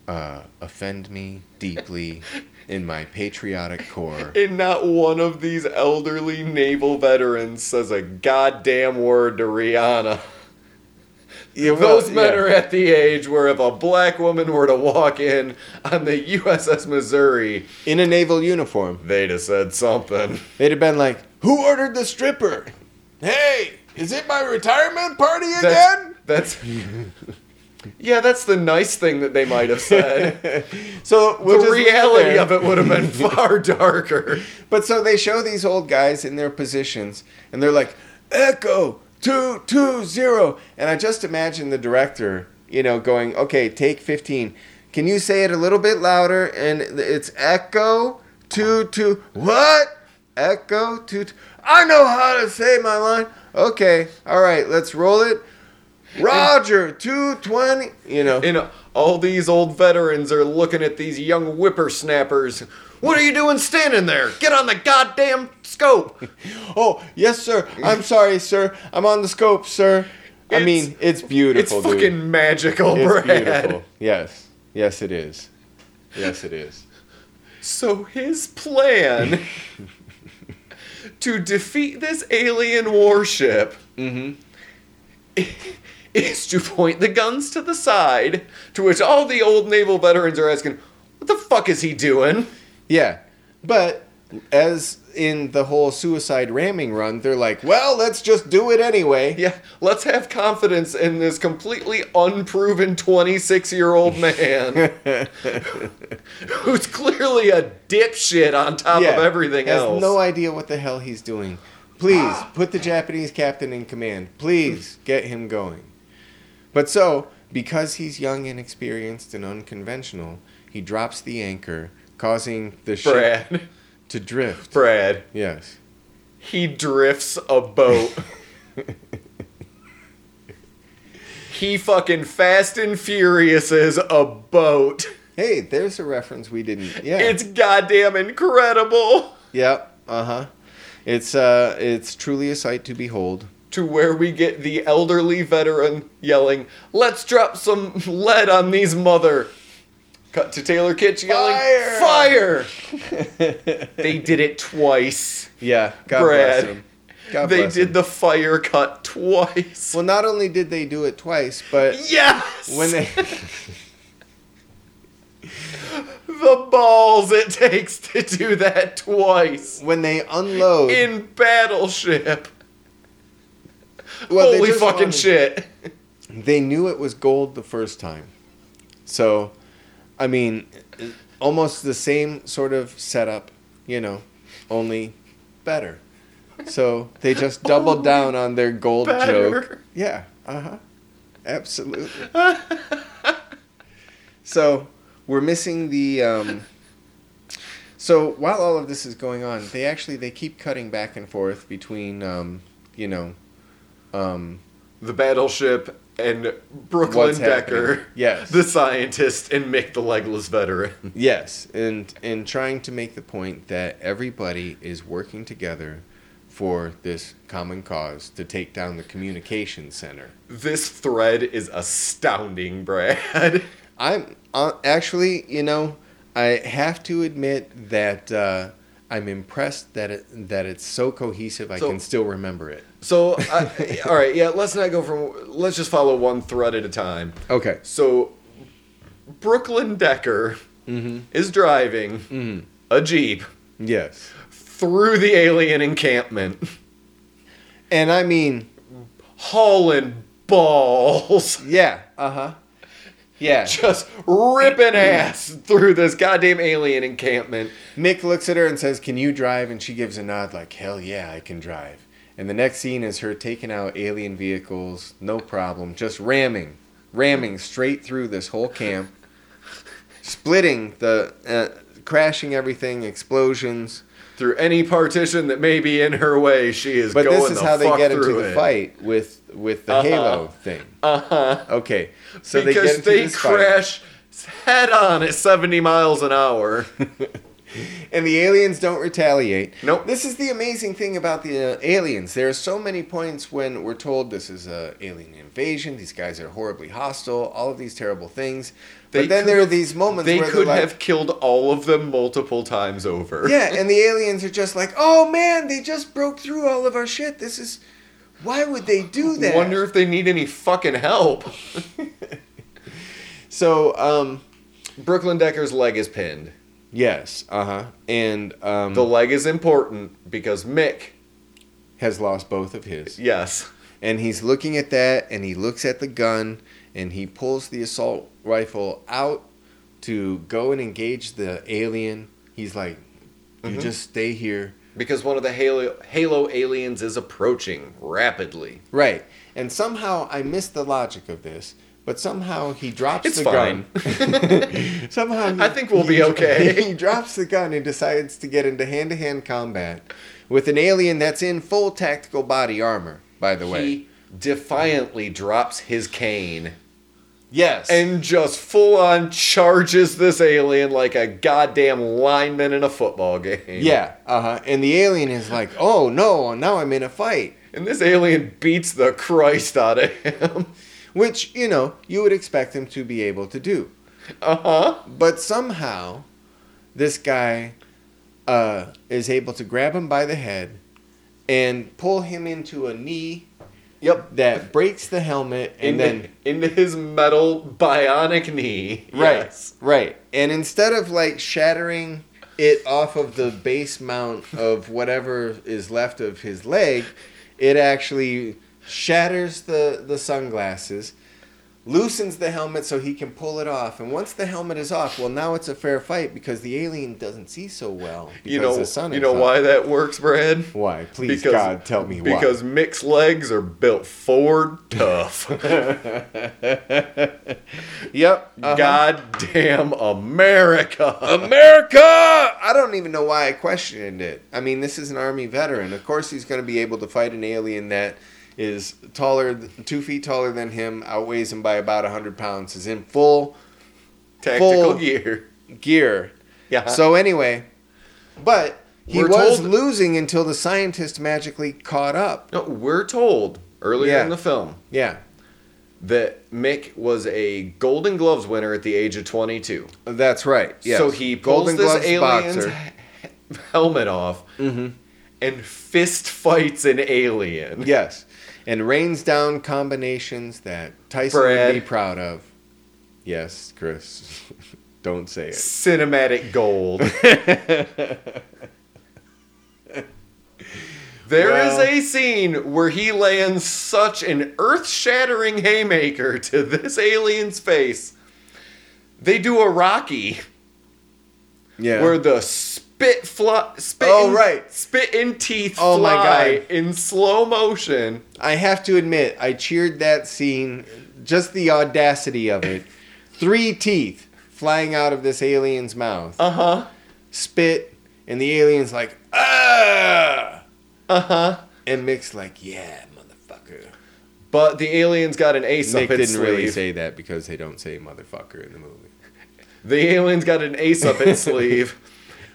uh, offend me deeply in my patriotic core. And not one of these elderly naval veterans says a goddamn word to Rihanna. Yeah, well, Those men yeah. are at the age where if a black woman were to walk in on the USS Missouri, in a naval uniform. they'd have said something. They'd have been like, "Who ordered the stripper? Hey, is it my retirement party again?" That's, that's yeah, that's the nice thing that they might have said. so we'll the just leave it reality of it would have been far darker. But so they show these old guys in their positions, and they're like, "Echo two two zero," and I just imagine the director, you know, going, "Okay, take fifteen. Can you say it a little bit louder?" And it's Echo two two. What? Echo two. two. I know how to say my line. Okay, all right, let's roll it. Roger two twenty. You know. And all these old veterans are looking at these young whippersnappers. What are you doing standing there? Get on the goddamn scope. Oh, yes, sir. I'm sorry, sir. I'm on the scope, sir. I mean, it's It's beautiful, dude. fucking magical, It's Brad. beautiful. Yes. Yes, it is. Yes, it is. So his plan to defeat this alien warship Mm-hmm. is to point the guns to the side, to which all the old naval veterans are asking, what the fuck is he doing? Yeah. But as in the whole suicide ramming run, they're like, well, let's just do it anyway. Yeah, let's have confidence in this completely unproven 26 year old man who's clearly a dipshit on top of everything has else. no idea what the hell he's doing. Please put the Japanese captain in command. Please get him going. But so, because he's young, inexperienced, and unconventional, he drops the anchor, causing the ship to drift. Brad, Yes. he drifts a boat. he fucking fast and furious is a boat. Hey, there's a reference we didn't. Yeah. It's goddamn incredible. Yep. Uh huh. It's uh, it's truly a sight to behold. To where we get the elderly veteran yelling, "Let's drop some lead on these mother." Cut to Taylor Kitsch yelling, Fire! "Fire!" they did it twice. Yeah. God Brad. bless him. God they did him. the fire cut twice. Well, not only did they do it twice, but yes. when they the balls it takes to do that twice when they unload, in battleship. Well, they Holy fucking wanted- shit. They knew it was gold the first time, so I mean, almost the same sort of setup, you know, only better. So they just doubled down on their gold better. joke. Yeah. Uh huh. Absolutely. so we're missing the. Um, so while all of this is going on, they actually they keep cutting back and forth between, um, you know, um, The battleship and Brooklyn What's Decker, happening. Yes. the scientist, and Mick the legless veteran. Yes, and and trying to make the point that everybody is working together for this common cause to take down the communication center. This thread is astounding, Brad. I'm uh, actually, you know, I have to admit that uh, I'm impressed that it that it's so cohesive. I So- can still remember it. So, uh, all right, yeah, let's not go from. Let's just follow one thread at a time. Okay. So, Brooklyn Decker Mm-hmm. is driving Mm-hmm. a Jeep Yes. through the alien encampment, And I mean, hauling balls, yeah. Uh huh. Yeah. just ripping ass through this goddamn alien encampment. Mick looks at her and says, "Can you drive?" And she gives a nod, like, "Hell yeah, I can drive." And the next scene is her taking out alien vehicles, no problem, just ramming, ramming straight through this whole camp, splitting the, uh, crashing everything, explosions. Through any partition that may be in her way, she is But this is the how they get into the it. fight with with the Uh-huh. Halo thing. Uh huh. Okay, so because they get into they fight. crash head on at 70 miles an hour. and the aliens don't retaliate. Nope. This is the amazing thing about the uh, aliens. There are so many points when we're told this is a alien invasion. These guys are horribly hostile. All of these terrible things. They but then could there are these moments They where could like, have killed all of them multiple times over. yeah, and the aliens are just like, oh man, they just broke through all of our shit. This is. Why would they do that? Wonder if they need any fucking help. So, um, Brooklyn Decker's leg is pinned. Yes, uh huh, and um, The leg is important because Mick, has lost both of his. yes, And he's looking at that, and he looks at the gun, and he pulls the assault rifle out to go and engage the alien. He's like, "You Mhm. just stay here." because one of the Halo, Halo aliens is approaching rapidly. Right. And somehow I missed the logic of this, but somehow he drops It's the fine. gun. somehow he, I think we'll be okay. He drops the gun and decides to get into hand-to-hand combat with an alien that's in full tactical body armor. By the way, He defiantly drops his cane yes, and just full on charges this alien like a goddamn lineman in a football game. yeah, uh huh. And the alien is like, "Oh no, now I'm in a fight." And this alien beats the Christ out of him. Which, you know, you would expect him to be able to do. Uh huh. But somehow, this guy uh, is able to grab him by the head and pull him into a knee Yep. that breaks the helmet and into, then. into his metal bionic knee. Right, Yes. right. And instead of like shattering it off of the base mount of whatever is left of his leg, it actually shatters the, the sunglasses, loosens the helmet so he can pull it off. And once the helmet is off, well, now it's a fair fight because the alien doesn't see so well. Because You know, the sun you is know up. why that works, Brad? Why? Please, God, tell me why. Because Mick's legs are built forward tough. Yep. uh-huh. Goddamn America. America! I don't even know why I questioned it. I mean, this is an army veteran. Of course, he's going to be able to fight an alien that is taller, two feet taller than him, outweighs him by about hundred pounds, is in full Tactical full- gear. gear. Yeah. So anyway, but he We're was told- losing until the scientist magically caught up. no, we're told earlier Yeah. in the film Yeah, that Mick was a Golden Gloves winner at the age of 22. that's right. Yes. So he pulls Golden this Gloves alien's boxer. helmet off Mm-hmm. and fist fights an alien. Yes, and rains down combinations that Tyson Brad. would be proud of. Yes, Chris. Don't say it. Cinematic gold. There is Well- a scene where he lands such an earth shattering haymaker to this alien's face. They do a Rocky Yeah. where the spit fly, spit Oh, in- right. spit in teeth Oh, my God. in slow motion. I have to admit, I cheered that scene. Just the audacity of it. Three teeth flying out of this alien's mouth. Uh huh. Spit, and the alien's like, ah! Uh huh. And Mick's like, yeah, motherfucker. But the alien's got an ace Nick up its didn't sleeve. really say that because they don't say motherfucker in the movie. The alien's got an ace up its sleeve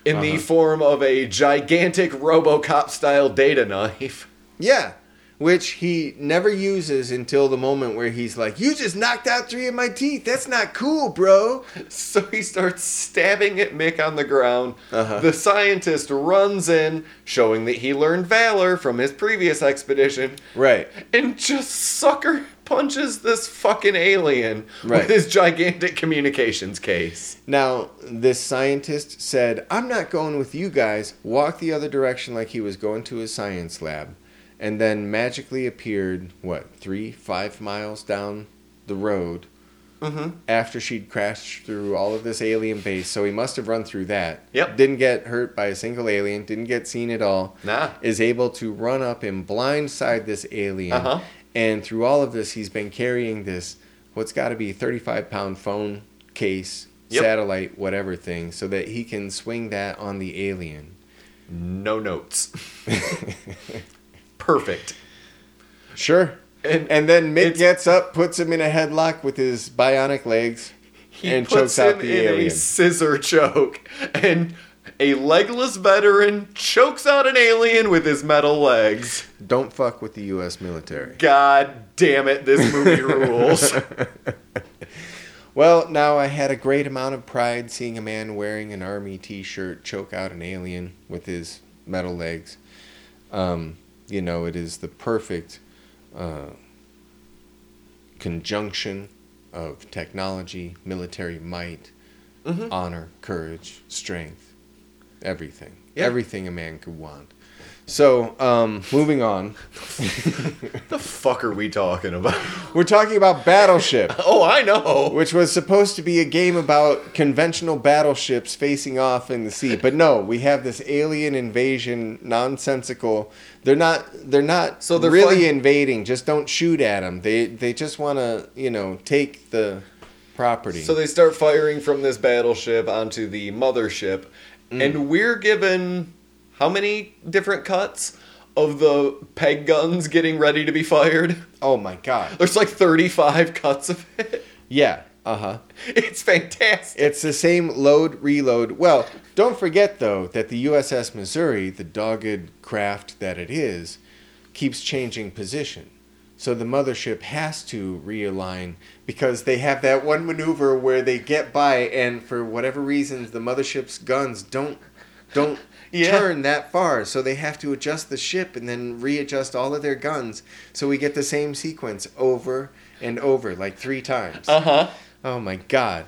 in the Uh-huh. form of a gigantic Robocop style data knife. Yeah, which he never uses until the moment where he's like, "You just knocked out three of my teeth. That's not cool, bro." So he starts stabbing at Mick on the ground. Uh-huh. The scientist runs in, showing that he learned valor from his previous expedition, Right. and just sucker punches this fucking alien Right. with his gigantic communications case. Now, this scientist said, "I'm not going with you guys." Walked the other direction like he was going to his science lab, and then magically appeared what three, five miles down the road Mm-hmm. after she'd crashed through all of this alien base. So he must have run through that. Yep. Didn't get hurt by a single alien. Didn't get seen at all. Nah. is able to run up and blindside this alien. Uh-huh. And through all of this, he's been carrying this, what's got to be 35 pound phone case, Yep. satellite, whatever thing, so that he can swing that on the alien. No notes. Perfect. Sure. And, And then Mick gets up, puts him in a headlock with his bionic legs, and chokes out the in a alien. scissor choke and A legless veteran chokes out an alien with his metal legs. Don't fuck with the U.S. military. God damn it, this movie rules. Well, now I had a great amount of pride seeing a man wearing an army T-shirt choke out an alien with his metal legs. Um, you know, it is the perfect uh, conjunction of technology, military might, Mhm. honor, courage, strength, everything, Yeah. everything a man could want. So, um, moving on, the fuck are we talking about? we're talking about Battleship. Oh, I know. which was supposed to be a game about conventional battleships facing off in the sea. But no, we have this alien invasion nonsensical. They're not they're not So they're really fly- invading. Just don't shoot at them. They they just want to, you know, take the property. So they start firing from this battleship onto the mothership, and we're given how many different cuts of the peg guns getting ready to be fired? oh my god. There's like 35 cuts of it. Yeah. Uh-huh. It's fantastic. It's the same load reload. Well, don't forget though that the USS Missouri, the dogged craft that it is, keeps changing position. So the mothership has to realign because they have that one maneuver where they get by and for whatever reasons the mothership's guns don't don't Yeah. turn that far. So they have to adjust the ship and then readjust all of their guns. So we get the same sequence over and over like 3 times. Uh huh. oh my god.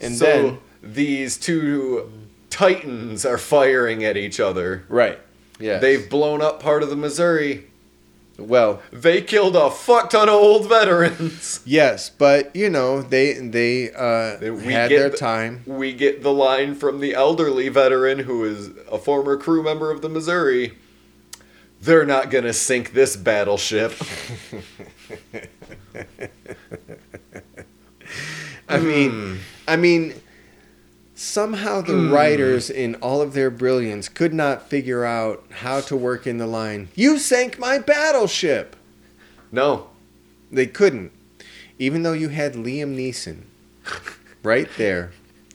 And so then these two titans are firing at each other. Right. Yeah. They've blown up part of the Missouri. Well, They killed a fuck ton of old veterans. yes, but you know they they uh, we had their the- time. We get the line from the elderly veteran who is a former crew member of the Missouri. They're not gonna sink this battleship. I Hmm. mean, I mean, somehow the hmm. writers, in all of their brilliance, could not figure out how to work in the line. You sank my battleship. No. They couldn't, even though you had Liam Neeson, right there,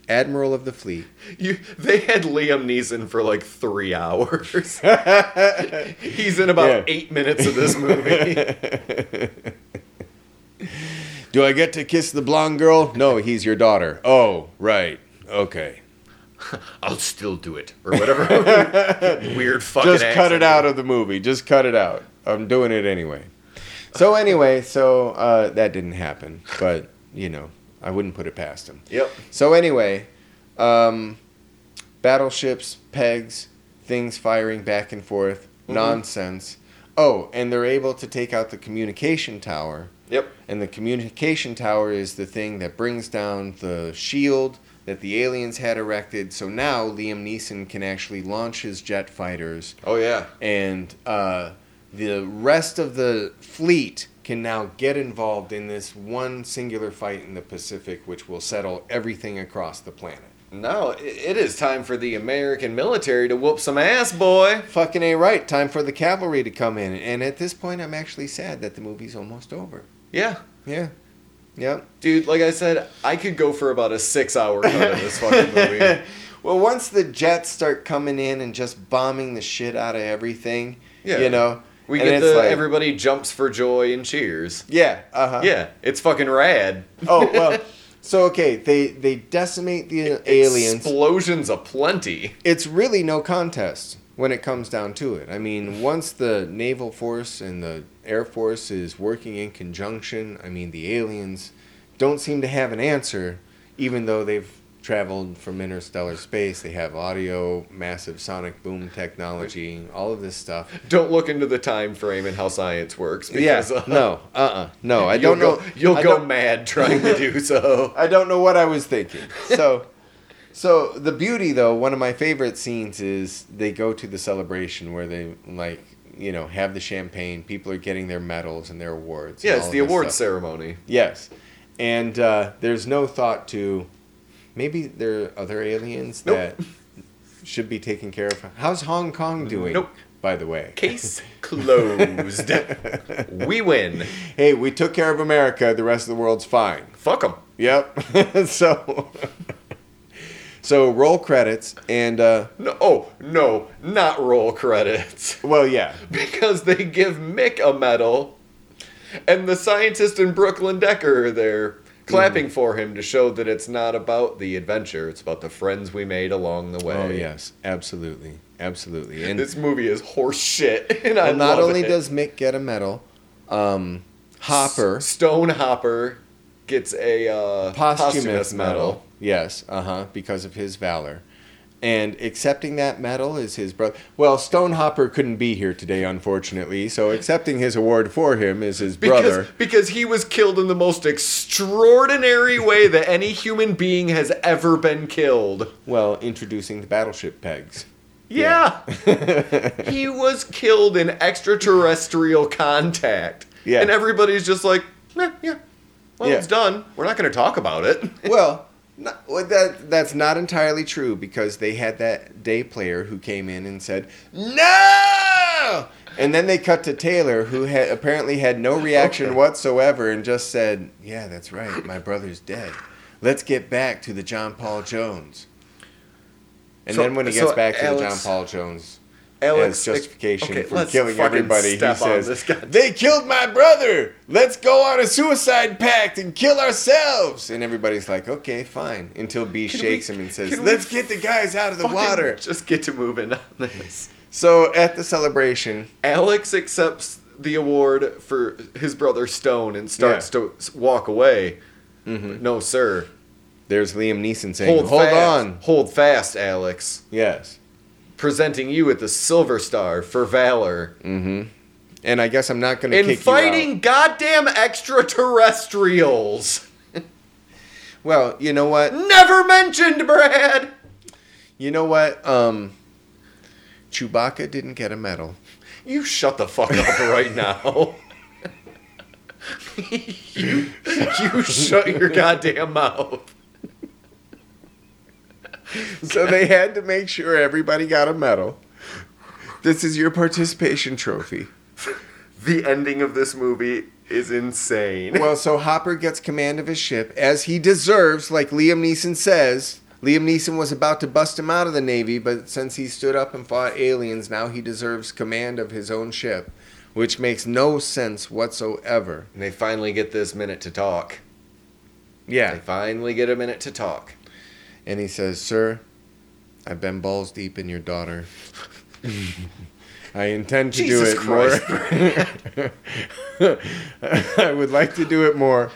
admiral of the fleet. You, they had Liam Neeson for like three hours. He's in about Yeah. eight minutes of this movie. Do I get to kiss the blonde girl? No, he's your daughter. Oh, right. Okay. I'll still do it. Or whatever. Weird fucking Just cut it out of the movie. Just cut it out. I'm doing it anyway. So anyway, so uh, that didn't happen, but you know, I wouldn't put it past him. Yep. So anyway, um, battleships, pegs, things firing back and forth, Mhm. nonsense. Oh, and they're able to take out the communication tower. Yep. And the communication tower is the thing that brings down the shield that the aliens had erected. So now Liam Neeson can actually launch his jet fighters, Oh yeah. and uh, the rest of the fleet can now get involved in this one singular fight in the Pacific, which will settle everything across the planet. No, it is time for the American military to whoop some ass, boy. Fucking A right. Time for the cavalry to come in. And at this point, I'm actually sad that the movie's almost over. Yeah. Yeah. Yep. Dude, like I said, I could go for about a six hour cut of this fucking movie. well, once the jets start coming in and just bombing the shit out of everything, Yeah. you know, We and get it's the like- everybody jumps for joy and cheers. yeah, uh huh, Yeah, it's fucking rad. Oh well, so okay, they they decimate the aliens. Explosions aplenty. it's really no contest when it comes down to it. I mean, once the naval force and the air force is working in conjunction, I mean, the aliens don't seem to have an answer, even though they've traveled from interstellar space. They have audio, massive sonic boom technology, all of this stuff. Don't look into the time frame and how science works. Yeah, uh, no, uh, uh no, I don't go, know. You'll I go mad trying to do so. I don't know what I was thinking. So, so the beauty though, one of my favorite scenes is they go to the celebration where they like you know have the champagne. People are getting their medals and their awards. Yeah, it's the this awards stuff. ceremony. Yes, and uh, there's no thought to maybe there are other aliens Nope. that should be taken care of. How's Hong Kong doing? Nope. By the way. Case closed. we win. Hey, we took care of America. The rest of the world's fine. Fuck them. Yep. so, So roll credits and uh, No, oh no, not roll credits well, yeah, because they give Mick a medal, and the scientist and Brooklyn Decker are there clapping Mm-hmm. for him to show that it's not about the adventure; it's about the friends we made along the way. oh yes, absolutely, absolutely. And This movie is horse shit, and I well, not only it. does Mick get a medal, um, Hopper Stone Hopper gets a uh, posthumous medal. Yes, uh huh, because of his valor. And accepting that medal is his brother. Well, Stone Hopper couldn't be here today, unfortunately. So accepting his award for him is his Because, brother. because he was killed in the most extraordinary way that any human being has ever been killed. Well, introducing the battleship pegs. Yeah. he was killed in extraterrestrial contact. Yeah. And everybody's just like, eh, yeah. Well, Yeah. it's done. We're not going to talk about it. well, well, that that's not entirely true because they had that day player who came in and said no, and then they cut to Taylor who had apparently had no reaction Okay. whatsoever and just said, "Yeah, that's right, my brother's dead. Let's get back to the John Paul Jones." And So- then when he so gets back to the John Paul Jones Alex, as justification okay, for killing everybody, he says. "They killed my brother. Let's go on a suicide pact and kill ourselves." And everybody's like, "Okay, fine." Until B Can shakes we- him and says, "Let's get the guys out of the water." Just get to moving on this. So at the celebration, Alex accepts the award for his brother Stone and starts to walk away. Mm-hmm. No, sir. there's Liam Neeson saying, Hold, "Hold fast. on." Hold fast, Alex. Yes. Presenting you with the Silver Star for valor Mm-hmm. And I guess I'm not going to in kick fighting goddamn extraterrestrials. Well, you know what? Never mentioned, Brad. You know what? Um, Chewbacca didn't get a medal. You shut the fuck up right now. you, you shut your goddamn mouth. So they had to make sure everybody got a medal. This is your participation trophy. The ending of this movie is insane. Well, so Hopper gets command of his ship, as he deserves, like Liam Neeson says. Liam Neeson was about to bust him out of the Navy, but since he stood up and fought aliens, now he deserves command of his own ship, which makes no sense whatsoever. And they finally get this minute to talk. Yeah. They finally get a minute to talk. And he says, Sir, I've been balls deep in your daughter. I intend to Jesus do it more. I would like to do it more,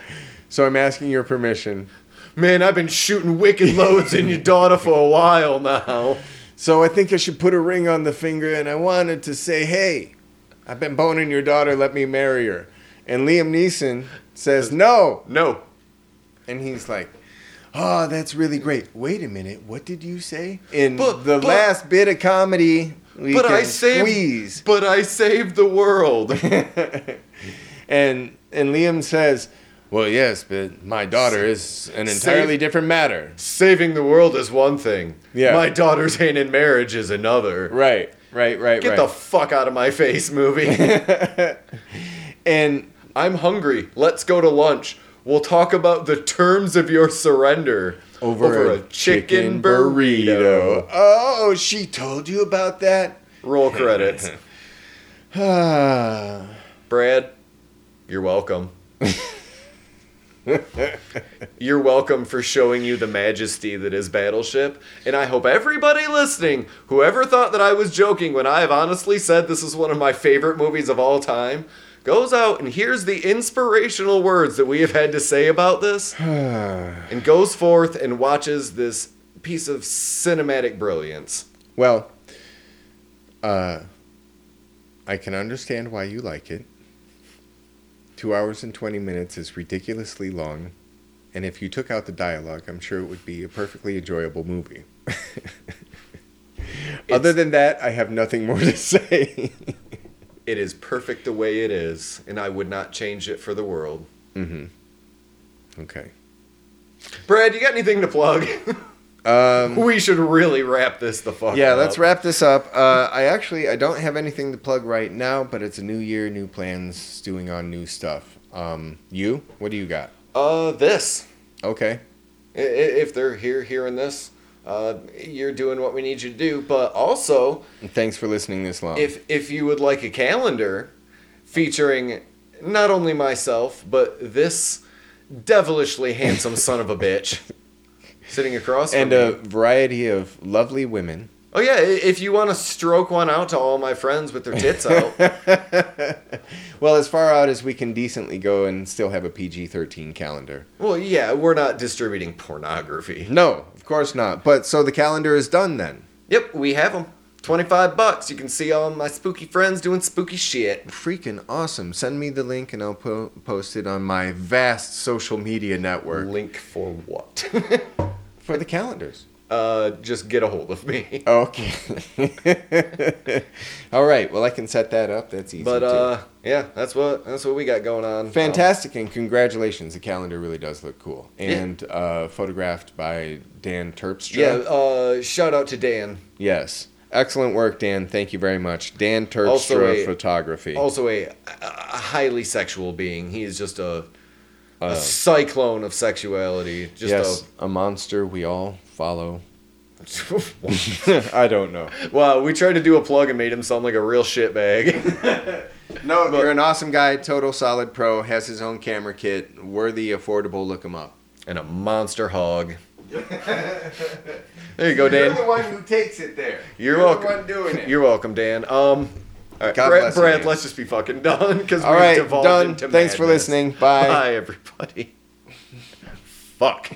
so I'm asking your permission. Man, I've been shooting wicked loads in your daughter for a while now. So I think I should put a ring on the finger, and I wanted to say, hey, I've been boning your daughter, let me marry her. And Liam Neeson says, uh, no. No. And he's like, oh, that's really great. Wait a minute, what did you say? In But- the but- last bit of comedy, we But I saved squeeze. But I saved the world. and and Liam says, well, yes, but my daughter is an entirely Save- different matter. Saving the world is one thing. Yeah. My daughter's hand in marriage is another. Right, right, right, Get right. the fuck out of my face, movie. and I'm hungry. Let's go to lunch. We'll talk about the terms of your surrender over, a, chicken, burrito. Oh, she told you about that? Roll credits. Ah. Brad, you're welcome. You're welcome for showing you the majesty that is Battleship. And I hope everybody listening, whoever thought that I was joking when I have honestly said this is one of my favorite movies of all time, goes out and hears the inspirational words that we have had to say about this and goes forth and watches this piece of cinematic brilliance. well, uh, I can understand why you like it. Two hours and 20 minutes is ridiculously long. And if you took out the dialogue, I'm sure it would be a perfectly enjoyable movie. Other than that, I have nothing more to say. It is perfect the way it is, and I would not change it for the world. mm-hmm. Okay. Brad, you got anything to plug? Um, we should really wrap this the fuck yeah, up. let's wrap this up. Uh, I actually I don't have anything to plug right now, but it's a new year, new plans, stewing on new stuff. Um, you? What do you got? Uh, this. Okay. If they're here hearing this, uh, you're doing what we need you to do. But also, Thanks for listening this long. if if you would like a calendar featuring not only myself but this devilishly handsome son of a bitch sitting across from and me. a variety of lovely women. oh yeah, if you want to stroke one out to all my friends with their tits out, well, as far out as we can decently go and still have a PG 13 calendar. well yeah, we're not distributing pornography. No, of course not. But so the calendar is done then. Yep, we have them. 25 bucks. You can see all my spooky friends doing spooky shit. Freaking awesome. Send me the link and I'll po- post it on my vast social media network Link for what? for the calendars. Uh, just get a hold of me. Okay. All right. Well, I can set that up. That's easy. But uh, yeah, that's what that's what we got going on. Fantastic and congratulations. The calendar really does look cool. And uh, photographed by Dan Terpstra. Yeah, uh, shout out to Dan. Yes. Excellent work, Dan. Thank you very much. Dan Terpstra Also a- Photography. Also a, a highly sexual being. He is just a, a Uh, cyclone of sexuality. Just yes, a monster we all follow. I don't know. Well, we tried to do a plug and made him sound like a real shitbag. No, But- you're an awesome guy, total solid pro, has his own camera kit, worthy, affordable. Look him up. and a monster hog. There you go, Dan. You're the one who takes it there. You're, You're welcome. the one doing it. You're welcome, Dan. Um, all right, God Brad, bless Brad let's just be fucking done because All we've right, devolved done. into Thanks for listening. Bye. Bye, everybody. Fuck.